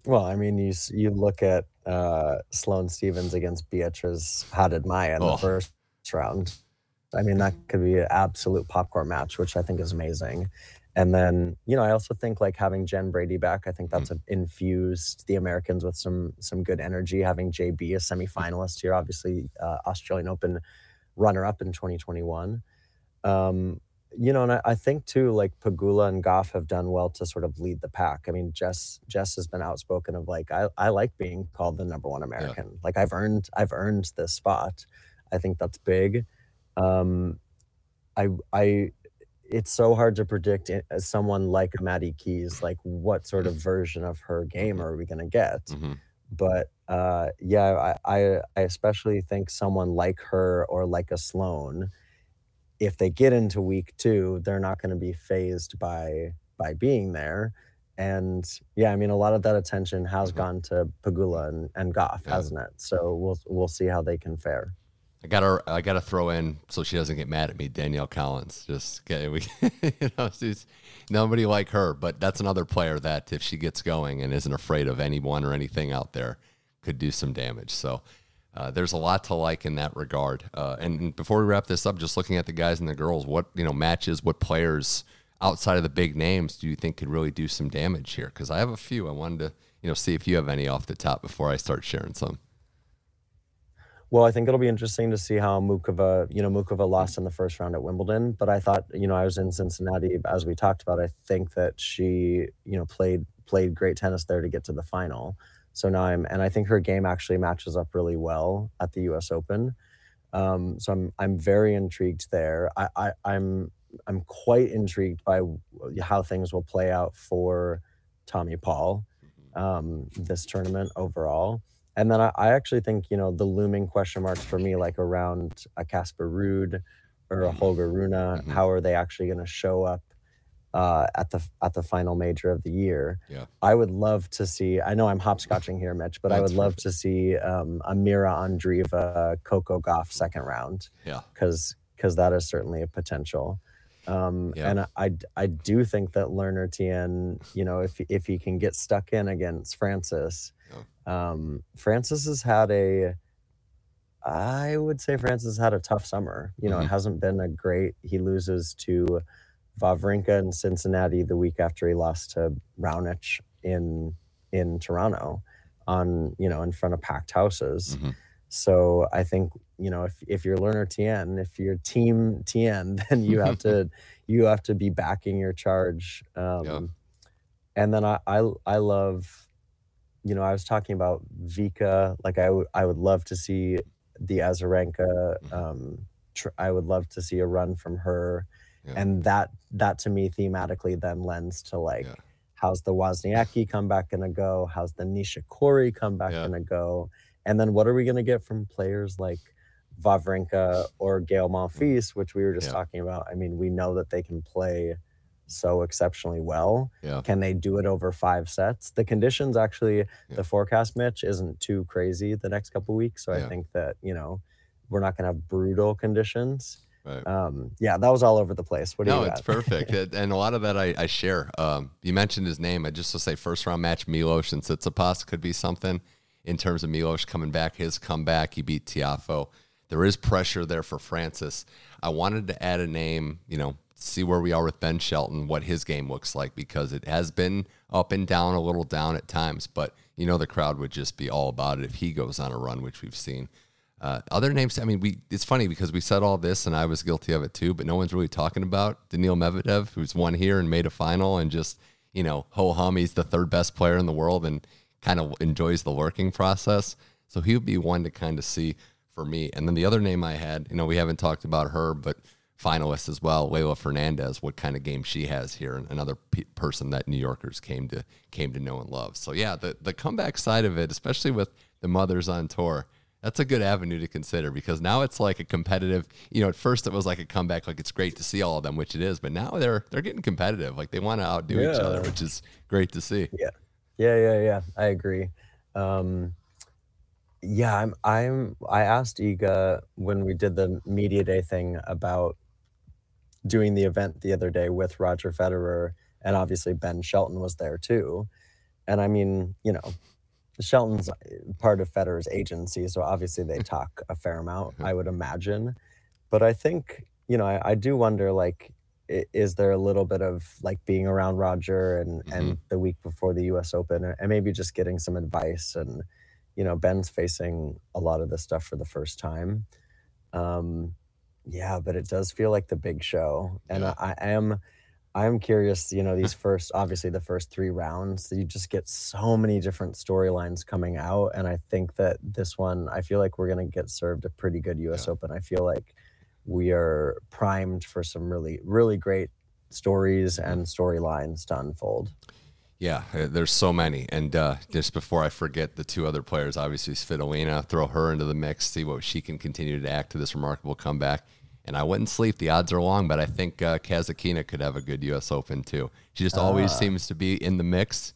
Well, I mean, you you look at uh, Sloane Stevens against Beatriz Haddad Maia in Oh. the first round. I mean, that could be an absolute popcorn match, which I think is amazing. And then, you know, I also think like having Jenn Brady back, I think that's a, infused the Americans with some some good energy. Having JB a semifinalist here, obviously uh, Australian Open runner-up in 2021. Um, you know, and I, I think too, like Pegula and Gauff have done well to sort of lead the pack. I mean, Jess Jess has been outspoken of like, I, I like being called the number one American. Like I've earned I've earned this spot. I think that's big. Um, I I it's so hard to predict as someone like Maddie Keys, like what sort of version of her game are we gonna get? Mhm. but uh, yeah, I, I I especially think someone like her or like a Sloane, if they get into week two, they're not going to be phased by by being there. And yeah, I mean, a lot of that attention has Mhm. gone to Pegula and, and Gauff, Yeah. hasn't it? So we'll we'll see how they can fare. I got to I got to throw in so she doesn't get mad at me. Danielle Collins, just okay, we, you know, she's nobody like her, but that's another player that if she gets going and isn't afraid of anyone or anything out there, could do some damage. So. Uh, there's a lot to like in that regard. Uh, and before we wrap this up, just looking at the guys and the girls, what you know matches, what players outside of the big names do you think could really do some damage here? Because I have a few. I wanted to you know see if you have any off the top before I start sharing some. Well, I think it'll be interesting to see how Muchova, you know, Muchova lost in the first round at Wimbledon, but I thought, you know, I was in Cincinnati as we talked about. I think that she, you know, played played great tennis there to get to the final. So now I'm, and I think her game actually matches up really well at the U.S. Open. Um, so I'm I'm very intrigued there. I, I I'm I'm quite intrigued by how things will play out for Tommy Paul um, this tournament overall. And then I, I actually think, you know, the looming question marks for me, like around a Casper Ruud or a Holger Rune, Mhm. how are they actually going to show up uh, at the at the final major of the year? Yeah. I would love to see. I know I'm hopscotching here, Mitch, but I would love perfect. to see um, a Mira Andreeva Coco Gauff second round Yeah. because because that is certainly a potential. Um, Yeah. And I, I do think that Learner Tien, you know, if if he can get stuck in against Francis, um, Francis has had a, I would say Francis had a tough summer. You know, Mhm. it hasn't been a great. He loses to Wawrinka in Cincinnati the week after he lost to Raonic in in Toronto, on you know in front of packed houses. Mhm. So I think you know if if you're Learner Tien, if you're Team Tien, then you have to you have to be backing your charge. Um, And then I, I I love, you know, I was talking about Vika. Like I would I would love to see the Azarenka. Mhm. Um, tr- I would love to see a run from her, Yeah. and that that to me thematically then lends to like. Yeah. How's the Wozniacki comeback gonna go? How's the Nishikori comeback Yeah. gonna go? And then what are we gonna get from players like Wawrinka or Gael Monfils, which we were just talking about? I mean, we know that they can play so exceptionally well. Yeah. Can they do it over five sets? The conditions actually, Yeah. the forecast, Mitch, isn't too crazy the next couple weeks. So Yeah. I think that, you know, we're not going to have brutal conditions. Right. Um, yeah, that was all over the place. What do no, you it's got? perfect, It- and a lot of that I, I share. Um, you mentioned his name. I just to say first round match Milos and Tsitsipas could be something in terms of Milos coming back. His comeback, he beat Tiafoe. There is pressure there for Francis. I wanted to add a name, you know, see where we are with Ben Shelton, what his game looks like because it has been up and down, a little down at times, but you know the crowd would just be all about it if he goes on a run, which we've seen. Uh, other names, I mean, we it's funny because we said all this and I was guilty of it too, but no one's really talking about Daniil Medvedev, who's won here and made a final and just, you know, ho hum, he's the third best player in the world and kind of enjoys the working process. So he would be one to kind of see for me. And then the other name I had, you know, we haven't talked about her, but finalist as well, Leylah Fernandez, what kind of game she has here, and another pe- person that New Yorkers came to came to know and love. So yeah, the the comeback side of it, especially with the mothers on tour, that's a good avenue to consider because now it's like a competitive. You know, at first it was like a comeback, like it's great to see all of them, which it is, but now they're they're getting competitive, like they want to outdo yeah. each other, which is great to see. Yeah, yeah, yeah, yeah. I agree. Um, yeah, I'm. I'm. I asked Iga when we did the media day thing about doing the event the other day with Roger Federer, and obviously Ben Shelton was there too. And I mean, you know, Shelton's uh, part of Federer's agency, so obviously they talk a fair amount, I would imagine. But I think, you know, I, I do wonder, like, is there a little bit of like being around Roger and mm-hmm. and the week before the U.S. Open, and maybe just getting some advice and you know Ben's facing a lot of this stuff for the first time. Um, yeah, but it does feel like the big show, and. I, I am. I'm curious, you know, these first, obviously the first three rounds, you just get so many different storylines coming out. And I think that this one, I feel like we're going to get served a pretty good US yeah. Open. I feel like we are primed for some really, really great stories and storylines to unfold. Yeah, uh, there's so many. And uh, just before I forget, the two other players, obviously Svitolina, throw her into the mix, see what she can continue to act to this remarkable comeback. And I wouldn't sleep. The odds are long, but I think uh, Kasatkina could have a good U.S. Open too. She just always uh. seems to be in the mix,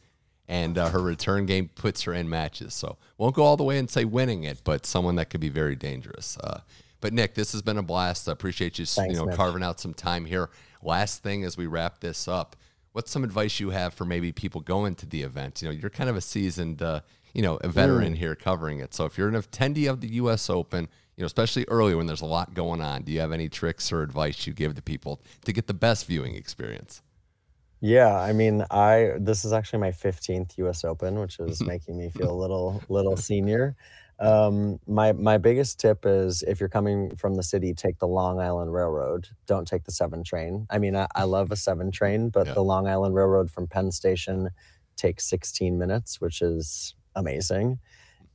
and uh, her return game puts her in matches. So won't go all the way and say winning it, but someone that could be very dangerous. Uh, but Nick, this has been a blast. I appreciate you, Thanks, you know, carving out some time here. Last thing as we wrap this up what's some advice you have for maybe people going to the event? You know, you're kind of a seasoned, uh, you know, a veteran mm. here covering it. So if you're an attendee of the U.S. Open, you know, especially early when there's a lot going on, do you have any tricks or advice you give to people to get the best viewing experience? Yeah, I mean, I this is actually my 15th U.S. Open, which is making me feel a little little senior. Um, my my biggest tip is if you're coming from the city, take the Long Island Railroad. Don't take the seven train. I mean, I, I love a seven train, but yeah. the Long Island Railroad from Penn Station takes 16 minutes, which is amazing.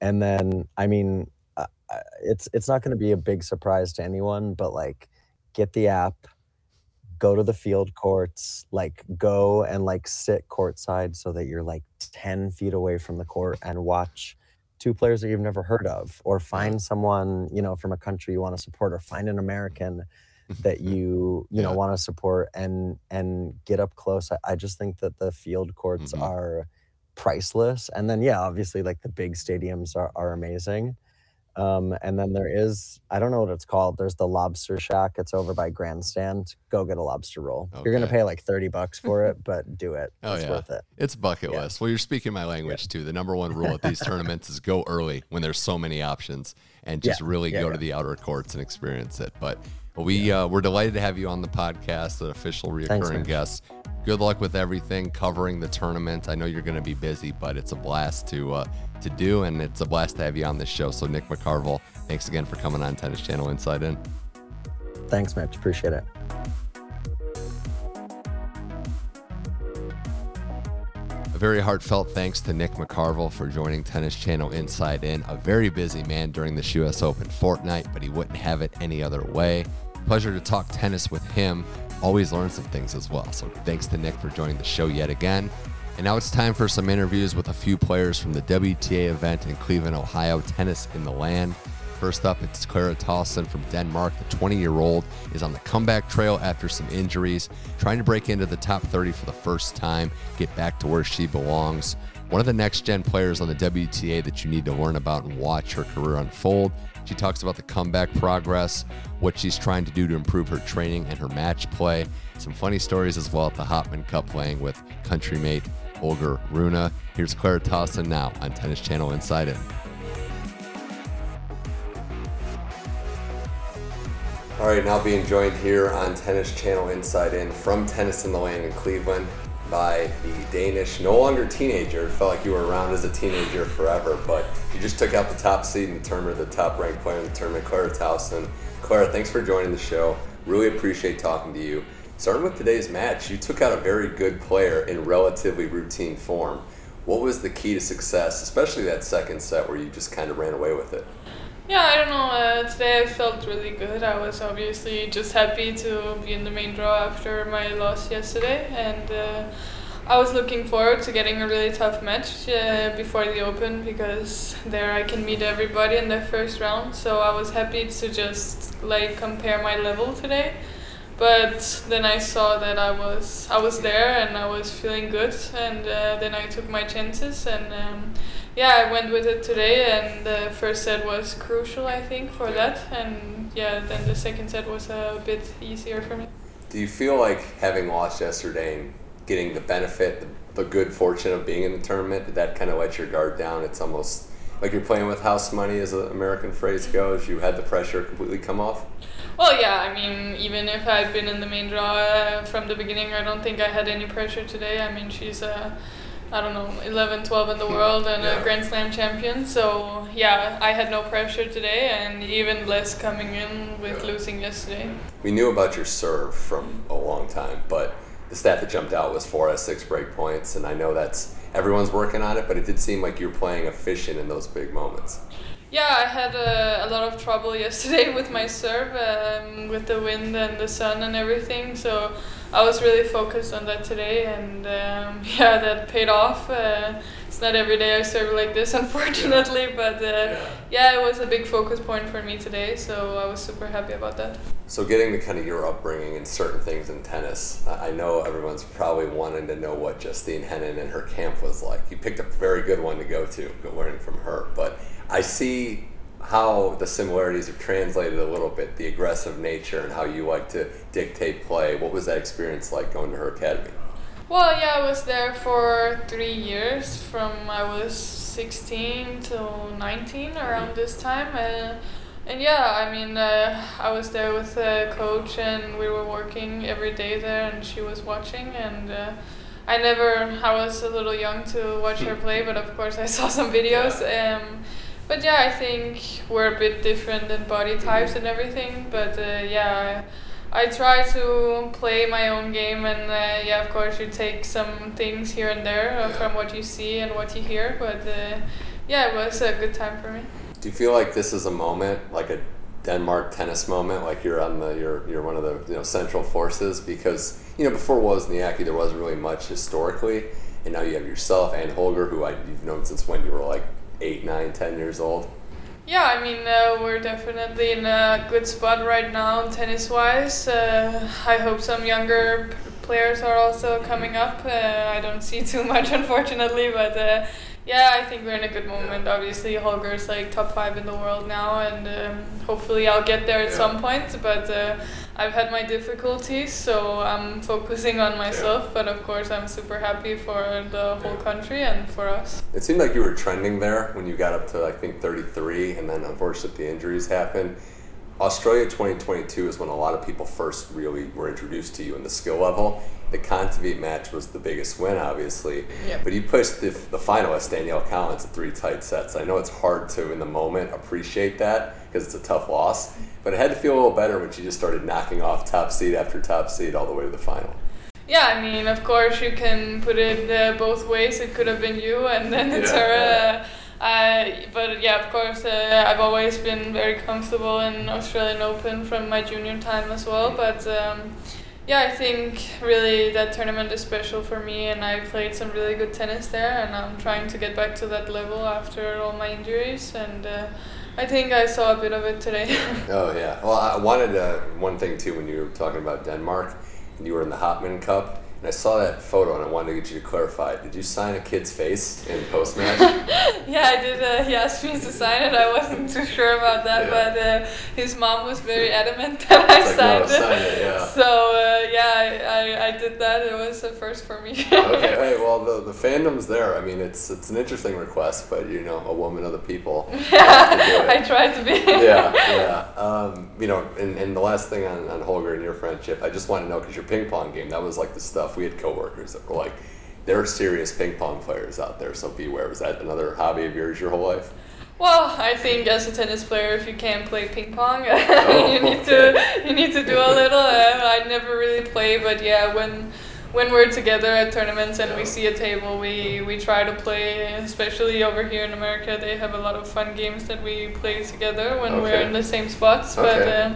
And then, I mean, uh, uh it's it's not going to be a big surprise to anyone, but like, get the app, go to the field courts, like go and like sit courtside so that you're like 10 feet away from the court and watch two players that you've never heard of or find someone you know from a country you want to support or find an american that you you know want to support and and get up close. I, I, just think that the field courts mm-hmm. are priceless. And then yeah obviously like the big stadiums are, are amazing um, and then there is, I don't know what it's called. There's the Lobster Shack. It's over by Grandstand. Go get a lobster roll. Okay. You're gonna pay like thirty bucks for it, but do it. oh, it's yeah. worth it. It's bucket yeah. list. Well, you're speaking my language yeah. too. The number one rule at these tournaments is go early when there's so many options and just really go to the outer courts and experience it. But we uh, we're delighted to have you on the podcast, an official reoccurring guest. Good luck with everything covering the tournament. I know you're going to be busy, but it's a blast to uh, to do, and it's a blast to have you on this show. So, Nick McCarvel, thanks again for coming on Tennis Channel Inside In. Thanks, Mitch. Appreciate it. A very heartfelt thanks to Nick McCarvel for joining Tennis Channel Inside In. A very busy man during this U.S. Open fortnight, but he wouldn't have it any other way. Pleasure to talk tennis with him. Always learn some things as well. So thanks to Nick for joining the show yet again. And now it's time for some interviews with a few players from the WTA event in Cleveland, Ohio, Tennis in the Land. First up, it's Clara Tauson from Denmark. The 20 year old is on the comeback trail after some injuries, trying to break into the top 30 for the first time, get back to where she belongs. One of the next gen players on the WTA that you need to learn about and watch her career unfold. She talks about the comeback progress, what she's trying to do to improve her training and her match play. Some funny stories as well at the Hopman Cup playing with country mate Holger Rune. Here's Clara Tauson now on Tennis Channel Inside In. All right, now being joined here on Tennis Channel Inside In from Tennis in the Land in Cleveland by the Danish, no longer teenager. Felt like you were around as a teenager forever, but you just took out the top seed in the tournament, the top ranked player in the tournament, Clara Tauson. Clara, thanks for joining the show. Really appreciate talking to you. Starting with today's match, you took out a very good player in relatively routine form. What was the key to success, especially that second set where you just kind of ran away with it? Yeah, I don't know. Uh, today I felt really good. I was obviously just happy to be in the main draw after my loss yesterday, and uh, I was looking forward to getting a really tough match uh, before the Open because there I can meet everybody in the first round. So I was happy to just like compare my level today. But then I saw that I was I was there and I was feeling good, and uh, then I took my chances and. Um, yeah, I went with it today, and the first set was crucial, I think, for that. And yeah, then the second set was a bit easier for me. Do you feel like having lost yesterday and getting the benefit, the, the good fortune of being in the tournament, did that kind of let your guard down? It's almost like you're playing with house money, as the American phrase goes. You had the pressure completely come off. Well, yeah, I mean, even if I'd been in the main draw uh, from the beginning, I don't think I had any pressure today. I mean, she's a I don't know, 11, 12 in the world and yeah. a Grand Slam champion. So, yeah, I had no pressure today and even less coming in with yeah. losing yesterday. We knew about your serve from a long time, but the stat that jumped out was four out of six break points. And I know that's everyone's working on it, but it did seem like you're playing efficient in those big moments. Yeah, I had a, a lot of trouble yesterday with my serve, um, with the wind and the sun and everything. So I was really focused on that today, and um, yeah, that paid off. Uh, it's not every day I serve like this, unfortunately, yeah. but uh, yeah. yeah. it was a big focus point for me today, so I was super happy about that. So, getting to kind of your upbringing and certain things in tennis, I know everyone's probably wanting to know what Justine Henin and her camp was like. You picked a very good one to go to, learning from her, but I see how the similarities are translated a little bit, the aggressive nature and how you like to dictate play. What was that experience like going to her academy? Well, yeah, I was there for three years from I was 16 to 19 around this time. Uh, and yeah, I mean, uh, I was there with a coach and we were working every day there and she was watching and uh, I never, I was a little young to watch her play, but of course I saw some videos. Um, but yeah, I think we're a bit different in body types and everything. But uh, yeah, I, I, try to play my own game, and uh, yeah, of course, you take some things here and there uh, from what you see and what you hear. But uh, yeah, it was a good time for me. Do you feel like this is a moment, like a Denmark tennis moment, like you're on the you're you're one of the you know central forces because you know before Wozniacki there wasn't really much historically, and now you have yourself and Holger, who I, you've known since when you were like eight, nine, ten years old? Yeah, I mean, uh, we're definitely in a good spot right now, tennis wise. Uh, I hope some younger players are also coming up. Uh, I don't see too much, unfortunately, but uh, yeah, I think we're in a good moment. Obviously, Holger's like top five in the world now, and um, hopefully, I'll get there at yeah. some point. But uh, I've had my difficulties, so I'm focusing on myself. Yeah. But of course, I'm super happy for the whole country and for us. It seemed like you were trending there when you got up to I think 33, and then unfortunately the injuries happened. Australia 2022 is when a lot of people first really were introduced to you in the skill level. The Kontaveit match was the biggest win, obviously. Yep. But you pushed the, the finalist, Danielle Collins, to three tight sets. I know it's hard to, in the moment, appreciate that because it's a tough loss. But it had to feel a little better when she just started knocking off top seed after top seed all the way to the final. Yeah, I mean, of course, you can put it uh, both ways. It could have been you, and then it's yeah, her. Uh, uh, but yeah, of course, uh, I've always been very comfortable in Australian Open from my junior time as well. But um, yeah, I think really that tournament is special for me, and I played some really good tennis there, and I'm trying to get back to that level after all my injuries and uh, I think I saw a bit of it today. oh yeah. Well, I wanted uh, one thing too when you were talking about Denmark, and you were in the Hopman Cup. And I saw that photo, and I wanted to get you to clarify. Did you sign a kid's face in post match? yeah, I did. Uh, he asked me to sign it. I wasn't too sure about that, yeah. but uh, his mom was very adamant that I like, signed no, it. Sign it yeah. So uh, yeah, I, I, I, did that. It was a first for me. okay, hey, well the, the fandom's there. I mean, it's it's an interesting request, but you know, a woman of the people. Yeah, I tried to be. yeah, yeah. Um, you know, and, and the last thing on, on Holger and your friendship, I just want to know because your ping pong game, that was like the stuff. We had coworkers that were like, there are serious ping pong players out there, so beware. Was that another hobby of yours your whole life? Well, I think as a tennis player, if you can't play ping pong, oh, you need okay. to you need to do a little. Uh, I never really play, but yeah, when when we're together at tournaments and we see a table, we we try to play. Especially over here in America, they have a lot of fun games that we play together when okay. we're in the same spots. Okay. But uh,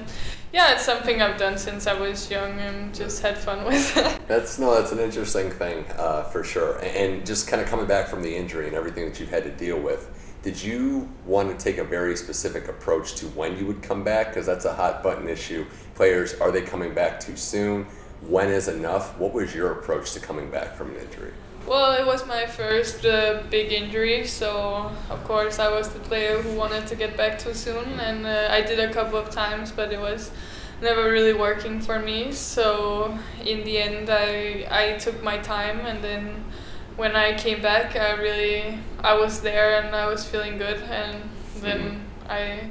yeah, it's something I've done since I was young and just had fun with. it. that's no, that's an interesting thing uh, for sure. And just kind of coming back from the injury and everything that you've had to deal with did you want to take a very specific approach to when you would come back? Because that's a hot button issue. Players, are they coming back too soon? When is enough? What was your approach to coming back from an injury? Well, it was my first uh, big injury, so of course I was the player who wanted to get back too soon, and uh, I did a couple of times, but it was never really working for me. So in the end, I I took my time, and then when I came back, I really I was there and I was feeling good, and then mm-hmm. I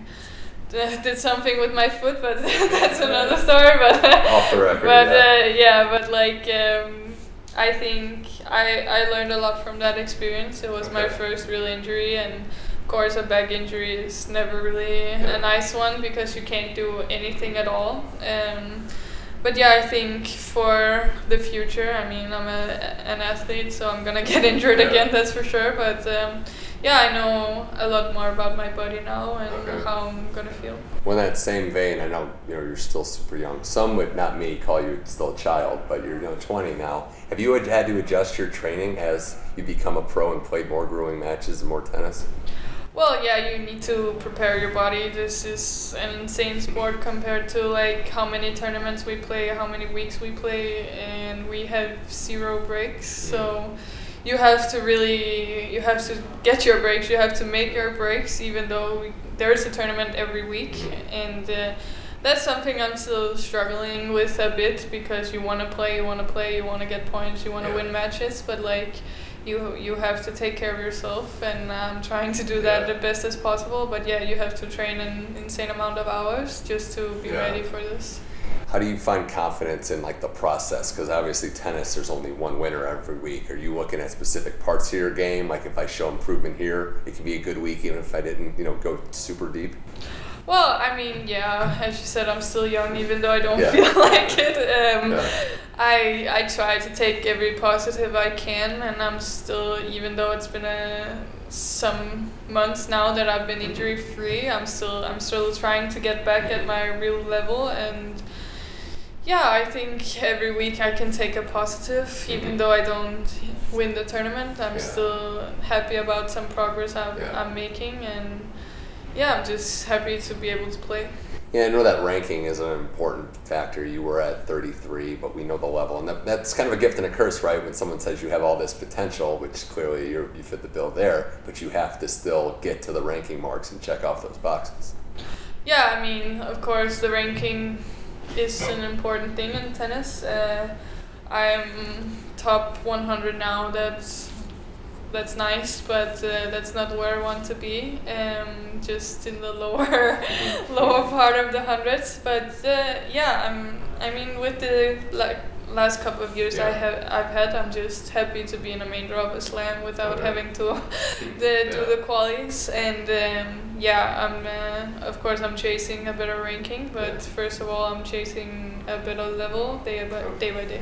did something with my foot, but that's another story. But off the record. But yeah, uh, yeah but like um, I think I I learned a lot from that experience. It was okay. my first real injury, and of course a back injury is never really yeah. a nice one because you can't do anything at all. Um, but yeah, I think for the future, I mean, I'm a, an athlete, so I'm gonna get injured yeah. again, that's for sure. But um, yeah, I know a lot more about my body now and okay. how I'm gonna feel. Well, in that same vein, I know you know you're still super young. Some would not me call you still a child, but you're you know 20 now. Have you had to adjust your training as you become a pro and play more grueling matches and more tennis? Well, yeah, you need to prepare your body. This is an insane sport compared to like how many tournaments we play, how many weeks we play, and we have zero breaks. So mm-hmm. You have to really, you have to get your breaks. You have to make your breaks, even though we, there's a tournament every week, and. Uh, that's something I'm still struggling with a bit because you want to play, you want to play, you want to get points, you want to yeah. win matches, but like you you have to take care of yourself and I'm trying to do that yeah. the best as possible but yeah you have to train an insane amount of hours just to be yeah. ready for this how do you find confidence in like the process because obviously tennis there's only one winner every week are you looking at specific parts of your game like if i show improvement here it can be a good week even if i didn't you know go super deep well, I mean, yeah, as you said, I'm still young, even though I don't yeah. feel like it. Um, yeah. I I try to take every positive I can, and I'm still, even though it's been a some months now that I've been injury free, I'm still I'm still trying to get back at my real level, and yeah, I think every week I can take a positive, mhm. even though I don't win the tournament. I'm yeah. still happy about some progress I'm, I'm making, and yeah, I'm just happy to be able to play. Yeah, I know that ranking is an important factor. You were at 33, but we know the level, and that, that's kind of a gift and a curse, right? When someone says you have all this potential, which clearly you you fit the bill there, but you have to still get to the ranking marks and check off those boxes. Yeah, I mean, of course, the ranking is an important thing in tennis. Uh, I'm top 100 now. That's that's nice, but uh, that's not where I want to be. Um, just in the lower lower part of the hundreds. But uh, yeah, I'm. I mean, with the like last couple of years yeah. I have I've had, I'm just happy to be in a main draw of a slam without having to the, yeah. do the qualies. And um, yeah, I'm uh, of course I'm chasing a better ranking, but yeah. first of all I'm chasing a better level day by day by day.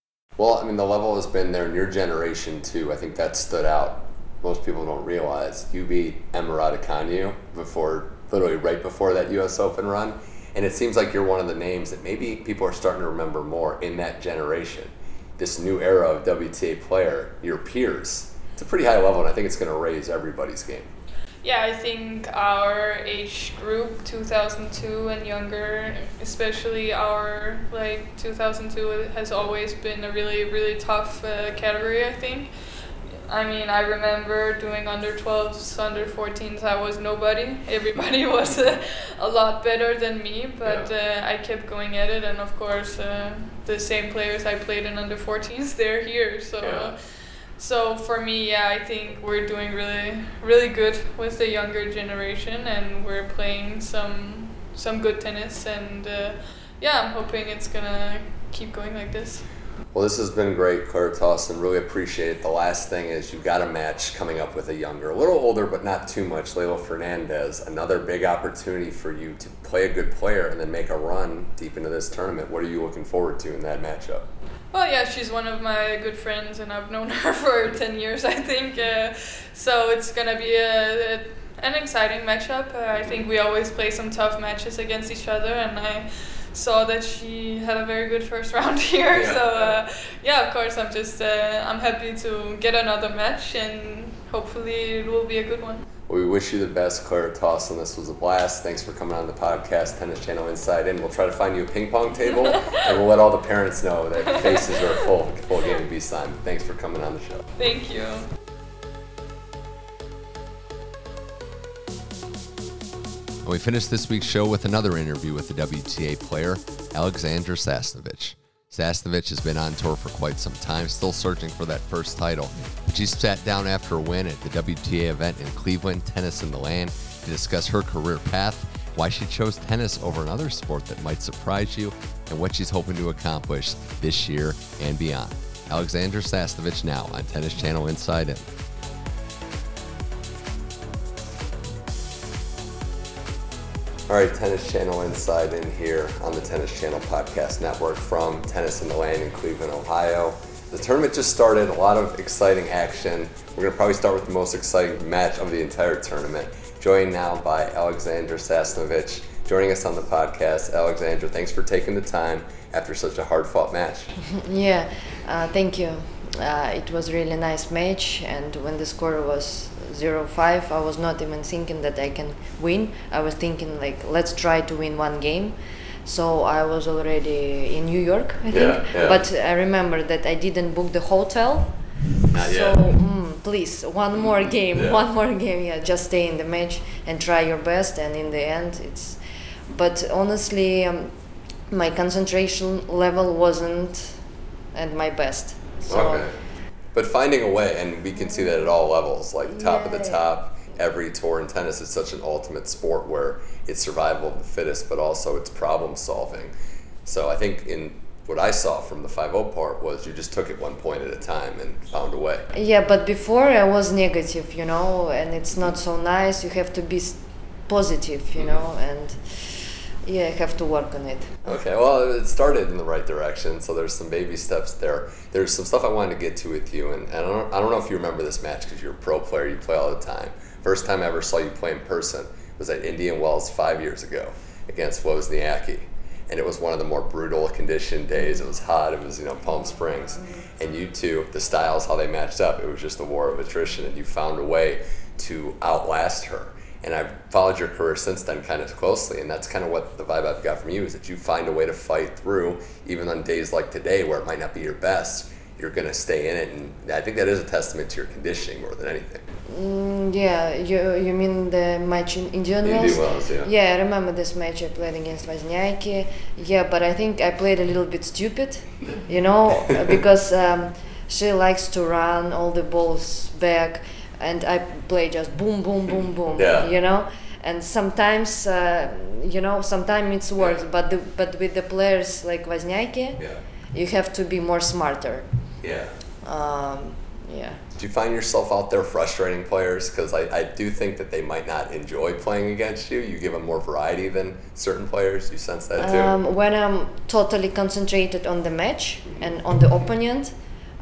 Well, I mean, the level has been there in your generation too. I think that stood out. Most people don't realize you beat Emma Raducanu before, literally right before that U.S. Open run, and it seems like you're one of the names that maybe people are starting to remember more in that generation. this new era of WTA player, your peers, it's a pretty high level, and I think it's going to raise everybody's game. Yeah, I think our age group, 2002 and younger, especially our like 2002, has always been a really really tough uh, category. I think. I mean, I remember doing under 12s, under 14s. I was nobody. Everybody was uh, a lot better than me, but Yeah. uh, I kept going at it. And of course, uh, the same players I played in under 14s, they're here. So. Yeah. So for me, yeah, I think we're doing really, really good with the younger generation, and we're playing some some good tennis, and uh, yeah, I'm hoping it's gonna keep going like this. Well, this has been great, Clara Tauson. Really appreciate it. The last thing is you've got a match coming up with a younger, a little older, but not too much, Leylah Fernandez. Another big opportunity for you to play a good player and then make a run deep into this tournament. What are you looking forward to in that matchup? Well, yeah, she's one of my good friends, and I've known her for ten years, I think. Uh, so it's gonna be a, a an exciting matchup. Uh, I think we always play some tough matches against each other, and I saw that she had a very good first round here. Yeah. So uh, yeah, of course, I'm just uh, I'm happy to get another match, and hopefully it will be a good one. Well, we wish you the best, Clara Tauson. This was a blast. Thanks for coming on the podcast, Tennis Channel Inside In. We'll try to find you a ping pong table, and we'll let all the parents know that faces are full, full game to be signed. Thanks for coming on the show. Thank you. And we finished this week's show with another interview with the WTA player, Aliaksandra Sasnovich. Sasnovich has been on tour for quite some time, still searching for that first title. But she sat down after a win at the WTA event in Cleveland, Tennis in the Land, to discuss her career path, why she chose tennis over another sport that might surprise you, and what she's hoping to accomplish this year and beyond. Aliaksandra Sasnovich now on Tennis Channel Inside In. All right, Tennis Channel Inside in here on the Tennis Channel Podcast Network from Tennis in the Land in Cleveland, Ohio. The tournament just started, a lot of exciting action. We're going to probably start with the most exciting match of the entire tournament. Joined now by Aliaksandra Sasnovich. Joining us on the podcast, Alexandra, thanks for taking the time after such a hard fought match. Yeah, uh, thank you. Uh, it was really nice match, and when the score was 0-5, I was not even thinking that I can win. I was thinking like, let's try to win one game. So I was already in New York, I think. Yeah, yeah. But I remember that I didn't book the hotel. Not so yet. mm, please, one more game, Yeah. one more game. Yeah, just stay in the match and try your best. And in the end, it's. But honestly, um, my concentration level wasn't at my best. So Okay. But finding a way, and we can see that at all levels, like top of the top, every tour in tennis is such an ultimate sport where it's survival of the fittest, but also it's problem solving. So I think in what I saw from the 5 part was you just took it one point at a time and found a way. Yeah, but before I was negative, you know, and it's not so nice. You have to be positive, you mm-hmm. know, and yeah, I have to work on it. Okay, well, it started in the right direction, so there's some baby steps there. There's some stuff I wanted to get to with you, and, and I, don't, I don't know if you remember this match because you're a pro player, you play all the time. First time I ever saw you play in person was at Indian Wells five years ago against Wozniacki. And it was one of the more brutal conditioned days. It was hot, it was, you know, Palm Springs. And you two, the styles, how they matched up, it was just a war of attrition, and you found a way to outlast her and I've followed your career since then kind of closely, and that's kind of what the vibe I've got from you is that you find a way to fight through, even on days like today where it might not be your best. You're gonna stay in it, and I think that is a testament to your conditioning more than anything. Mm, yeah, you you mean the match in Indian Wells? Wells, yeah. Yeah, I remember this match I played against Wozniacki. Yeah, but I think I played a little bit stupid, you know, because um, she likes to run all the balls back, and I play just boom, boom, boom, boom. Yeah. You know, and sometimes, uh, you know, sometimes it works, but the, but with the players like Wozniacki, Yeah, you have to be more smarter. yeah. Um, yeah. Do you find yourself out there frustrating players? Because I, I do think that they might not enjoy playing against you. You give them more variety than certain players. You sense that too. Um, when I'm totally concentrated on the match and on the opponent,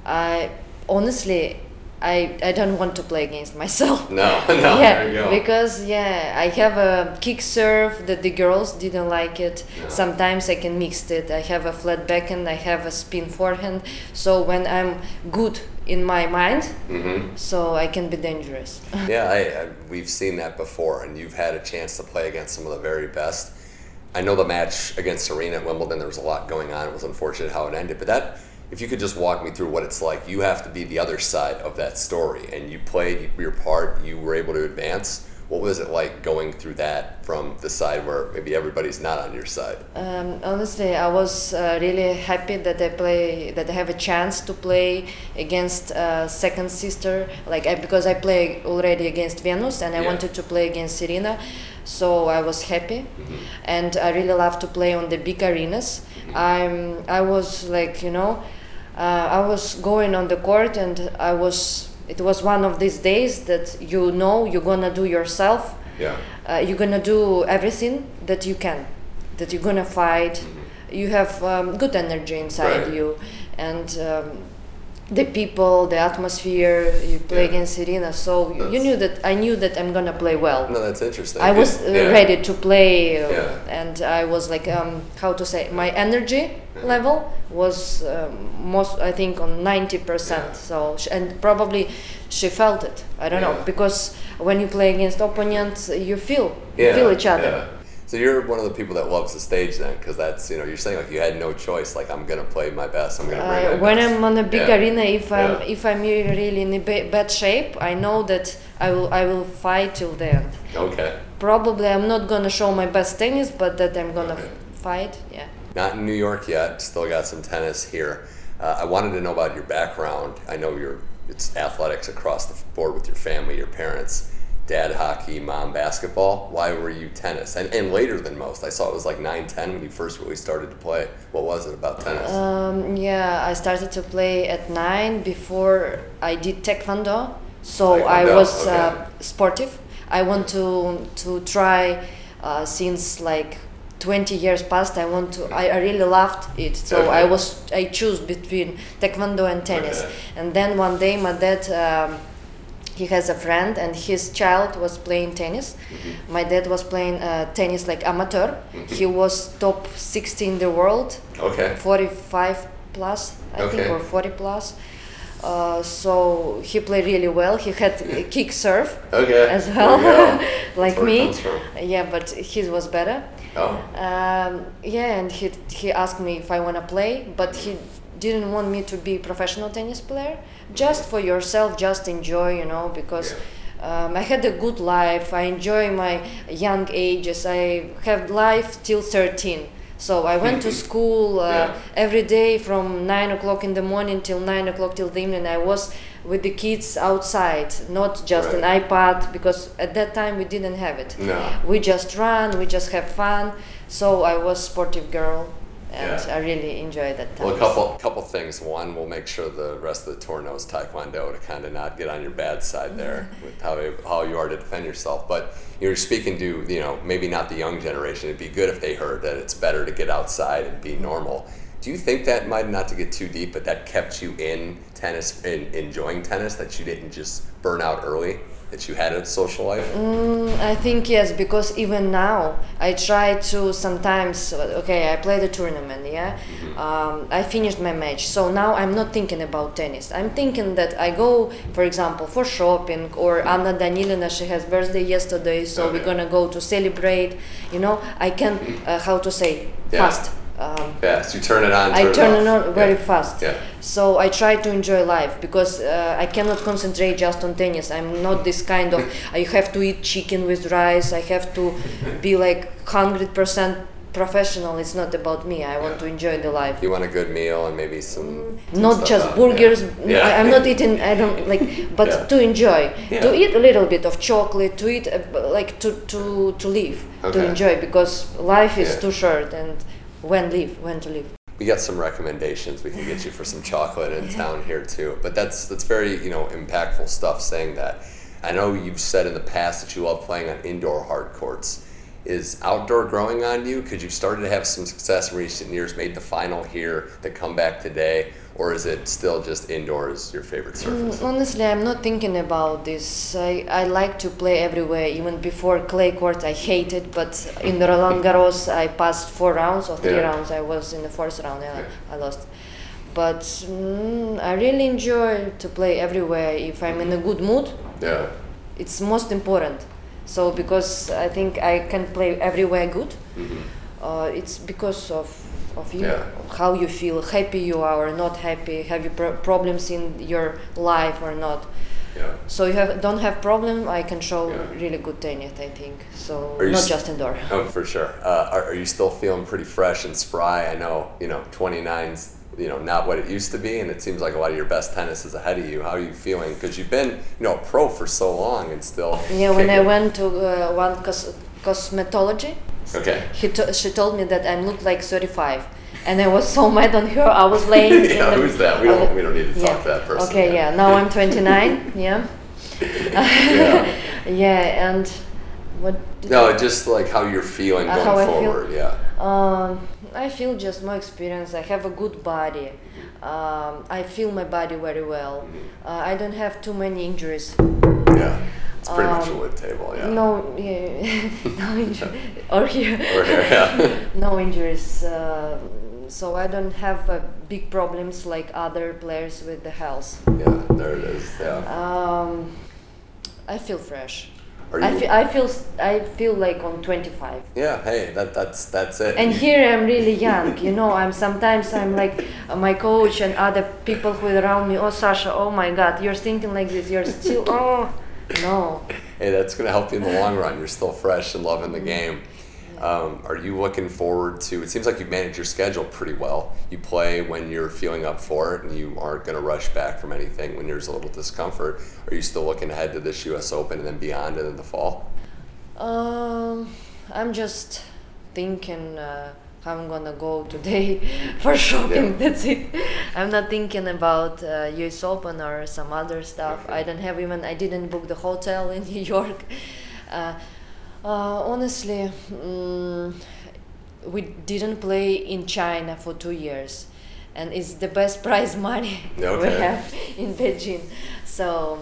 I honestly I, I don't want to play against myself. No, no, yeah, there you go. because yeah, I have a kick serve that the girls didn't like it. No. Sometimes I can mix it. I have a flat backhand. I have a spin forehand. So when I'm good in my mind, Mm-hmm. so I can be dangerous. yeah, I, I, we've seen that before, and you've had a chance to play against some of the very best. I know the match against Serena at Wimbledon. There was a lot going on. It was unfortunate how it ended, but that. If you could just walk me through what it's like, you have to be the other side of that story, and you played your part. You were able to advance. What was it like going through that from the side where maybe everybody's not on your side? Um, honestly, I was uh, really happy that I play that I have a chance to play against uh, second sister, like I, because I play already against Venus and I Yeah. wanted to play against Serena, so I was happy, and I really love to play on the big arenas. I'm I was like you know, I was going on the court and I was. It was one of these days that you know you're gonna do yourself Yeah. uh, you're gonna do everything that you can that you're gonna fight you have um, good energy inside Right. you and um, the people the atmosphere you play Yeah. against Serena so you- you knew that I knew that I'm gonna play well No, that's interesting. I was uh, Yeah. ready to play, uh, Yeah. and I was like, um, how to say, my energy level was um, most, I think, on ninety percent. So, and probably she felt it. I don't know because when you play against opponents, you feel, you feel each other. So you're one of the people that loves the stage then, because that's you know you're saying like you had no choice. Like I'm gonna play my best. I'm gonna bring Uh, my when best. I'm on a big Yeah. arena, if I'm Yeah. if I'm really in a bad shape, I know that I will I will fight till the end. Okay. Probably I'm not gonna show my best tennis, but that I'm gonna Okay. fight. Yeah. Not in New York yet. Still got some tennis here. Uh, I wanted to know about your background. I know you're it's athletics across the board with your family, your parents. Dad hockey, mom basketball. Why were you tennis? And, and later than most. I saw it was like 9, 10 when you first really started to play. What was it about tennis? Um, yeah, I started to play at nine before I did taekwondo. So I was okay. uh, sportive. I want to to try uh, since like 20 years past. I want to. I, I really loved it. So Okay. I was I choose between taekwondo and tennis. Okay. And then one day my dad. Um, he has a friend and his child was playing tennis Mm-hmm. my dad was playing uh, tennis like amateur he was top 60 in the world Okay. 45 plus i think or 40 plus uh, so he played really well he had a kick serve Okay. as well you go. like That's where it me yeah but his was better Oh. um, yeah, and he he asked me if I want to play, but he didn't want me to be professional tennis player. Just for yourself, just enjoy, you know, because um, I had a good life. I enjoy my young ages. I have life till thirteen. So I went to school uh, Yeah. every day from nine o'clock in the morning till nine o'clock till the evening. I was with the kids outside, not just an iPad, because at that time we didn't have it No. we just run we just have fun so i was sportive girl and Yeah. i really enjoy that time Well, a couple couple things. One, we'll make sure the rest of the tour knows Taekwondo to kind of not get on your bad side there with how how you are to defend yourself. But you're speaking to you know maybe not the young generation. It'd be good if they heard that it's better to get outside and be normal. Do you think that might not to get too deep, but that kept you in tennis, in enjoying tennis, that you didn't just burn out early, that you had a social life? Mm, i think yes because even now i try to sometimes okay i play the tournament yeah? Um, i finished my match so now i'm not thinking about tennis. I'm thinking that i go for example for shopping or anna danilina she has birthday yesterday so we're gonna go to celebrate you know? I can uh, how to say Yeah. fast um, Fast. You turn it on. I turn it off. on very Yeah. fast. Yeah. So I try to enjoy life because uh, I cannot concentrate just on tennis. I'm not this kind of. I have to eat chicken with rice. I have to be like hundred percent professional. It's not about me. I want Yeah. to enjoy the life. You want a good meal and maybe some. some Not just out. burgers. Yeah. Yeah. I, I'm not eating. I don't like, but to enjoy, to eat a little bit of chocolate, to eat uh, like to to to live, Okay. to enjoy because life is too short and when leave, when to leave. we got some recommendations. We can get you for some chocolate in town here too. But that's that's very you know impactful stuff saying that. I know you've said in the past that you love playing on indoor hard courts. Is outdoor growing on you? Because you've started to have some success in recent years made the final here the comeback today or is it still just indoors your favorite surface? Mm, honestly, I'm not thinking about this. I, I like to play everywhere. Even before clay court, I hated, but in the Roland Garros, I passed four rounds or three Yeah. rounds. I was in the fourth round, yeah, I lost. But mm, I really enjoy to play everywhere. If I'm in a good mood, Yeah. it's most important. So because I think I can play everywhere good, uh, it's because of of you, Yeah. how you feel, happy you are or not happy, have you pro- problems in your life or not. Yeah. So you have don't have problem, I can show Yeah. really good tennis. I think so, not just indoor. Oh, for sure. Uh, are, are you still feeling pretty fresh and spry? I know, you know, 29's, you know, not what it used to be, and it seems like a lot of your best tennis is ahead of you. How are you feeling? Because you've been, you know, a pro for so long and still. Yeah, when I went to uh, one cos- cosmetology, Okay. he to- she told me that I looked like 35. And I was so mad on her. I was laying in Yeah, the, who's that? We don't- we don't need to talk to that person, Okay, yeah. yeah. Now I'm 29. yeah. Yeah. yeah, and what? No, just like how you're feeling Uh, going how I feel? forward. Yeah. Um, I feel just more experience. I have a good body. Um, I feel my body very well. Uh, I don't have too many injuries. Yeah. It's pretty much a Um, wood table. Yeah. No, yeah, no injuries. or here. Or here, yeah. no injuries. Uh, so I don't have uh, big problems like other players with the health. Yeah. There it is. Yeah. Um, I feel fresh. Are you I you- feel, I feel s- I feel like on 25. Yeah. Hey, that that's that's it. And here I'm really young, you know. I'm sometimes I'm like uh, my coach and other people who are around me. Oh, Sasha, oh my God, you're thinking like this. You're still oh no. hey, that's going to help you in the long run. You're still fresh and loving the game. Um, are you looking forward to? It seems like you've managed your schedule pretty well. You play when you're feeling up for it, and you aren't going to rush back from anything when there's a little discomfort. Are you still looking ahead to this U.S. Open and then beyond it in the fall? Um, I'm just thinking uh, I'm gonna go today for shopping. Yeah. That's it. I'm not thinking about uh, US Open or some other stuff. I don't have even. I didn't book the hotel in New York. Uh, uh, honestly, mm, we didn't play in China for two years, and it's the best prize money we have in Beijing. So.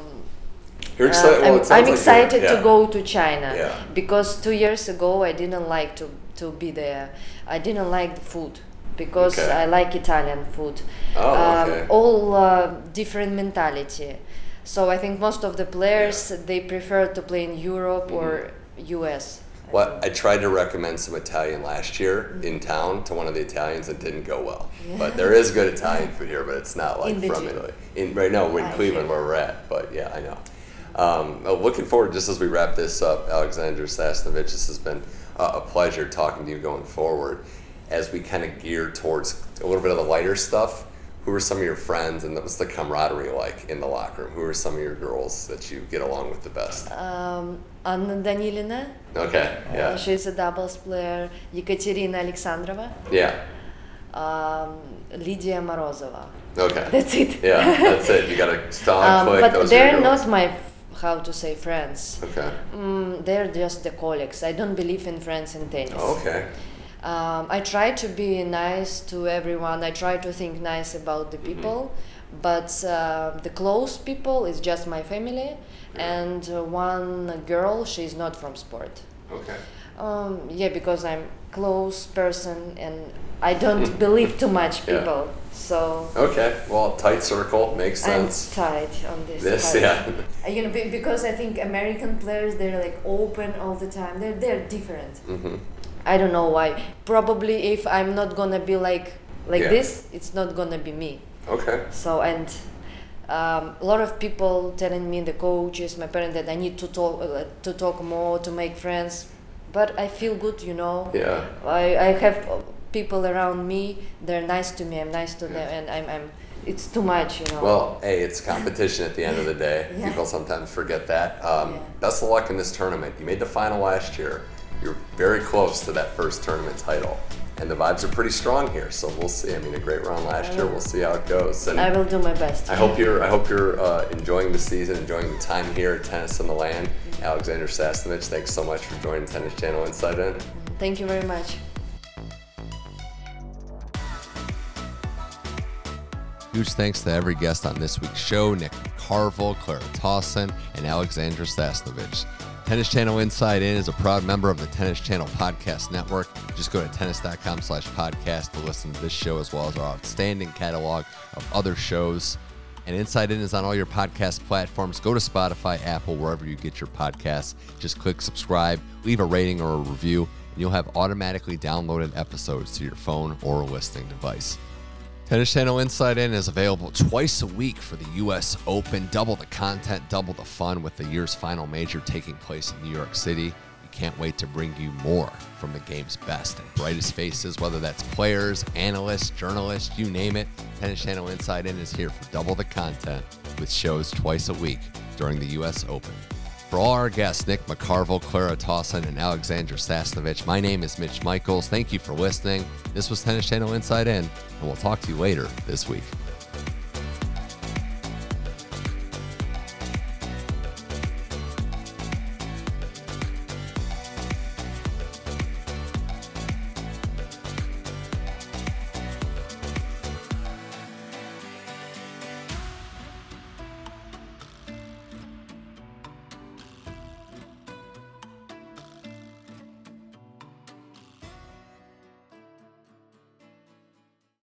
You're Uh, excited. well, I'm, I'm like excited yeah. to go to China Yeah. because two years ago I didn't like to, to be there. I didn't like the food because Okay. I like Italian food. Oh, Um, okay. all uh, different mentality. So I think most of the players they prefer to play in Europe or Mm-hmm. US. Well, I tried to recommend some Italian last year in town to one of the Italians. It didn't go well. But there is good Italian food here, but it's not like from. Italy. In right now, we're in I Cleveland see. where we're at. But yeah, I know. Um, looking forward, just as we wrap this up, Aliaksandra Sasnovich, this has been uh, a pleasure talking to you going forward. As we kind of gear towards a little bit of the lighter stuff, who are some of your friends and what's the camaraderie like in the locker room? Who are some of your girls that you get along with the best? Um, Anna Danilina, Okay, yeah. she's a doubles player. Ekaterina Alexandrova, Yeah, um, Lidziya Marozava. okay. That's it. Yeah, that's it. You got a strong Um, click. but those they're not my how to say friends. Okay. Mm, they're just the colleagues. I don't believe in friends in tennis. Oh, okay. Um, I try to be nice to everyone. I try to think nice about Mm-hmm. the people, but uh, the close people is just my family, and uh, one girl. She's not from sport. Okay. Um, yeah, because I'm close person and I don't believe too much Yeah. people. So Okay. Well, tight circle makes I'm sense. tight on this. This, part. yeah. Uh, You know, because I think American players they're like open all the time. They're they're different. hmm I don't know why. Probably if I'm not gonna be like like Yeah. this, it's not gonna be me. Okay. So and um, a lot of people telling me, the coaches, my parents, that I need to talk uh, to talk more to make friends. But I feel good, you know. Yeah. I, I have people around me. They're nice to me. I'm nice to them, and I'm, I'm. It's too much, you know. Well, hey, it's competition at the end of the day. Yeah. People sometimes forget that. Um, Yeah. Best of luck in this tournament. You made the final last year. You're very close to that first tournament title. And the vibes are pretty strong here, so we'll see. I mean, a great run last year. We'll see how it goes. And I will do my best. I hope you're. I hope you're uh, enjoying the season, enjoying the time here at Tennis in the Land. Aliaksandra Sasnovich, thanks so much for joining Tennis Channel Inside In. Thank you very much. Huge thanks to every guest on this week's show Nick McCarvel, Clara Tauson, and Aliaksandra Sasnovich. Tennis Channel Inside In is a proud member of the Tennis Channel Podcast Network. Just go to tennis.com slash podcast to listen to this show as well as our outstanding catalog of other shows. And Inside In is on all your podcast platforms. Go to Spotify, Apple, wherever you get your podcasts. Just click subscribe, leave a rating or a review, and you'll have automatically downloaded episodes to your phone or listening device. Tennis Channel Inside In is available twice a week for the U.S. Open. Double the content, double the fun with the year's final major taking place in New York City. We can't wait to bring you more from the game's best and brightest faces, whether that's players, analysts, journalists, you name it. Tennis Channel Inside In is here for double the content with shows twice a week during the U.S. Open. For all our guests, Nick McCarvel, Clara Tauson, and Aliaksandra Sasnovich, my name is Mitch Michals. Thank you for listening. This was Tennis Channel Inside In, and we'll talk to you later this week.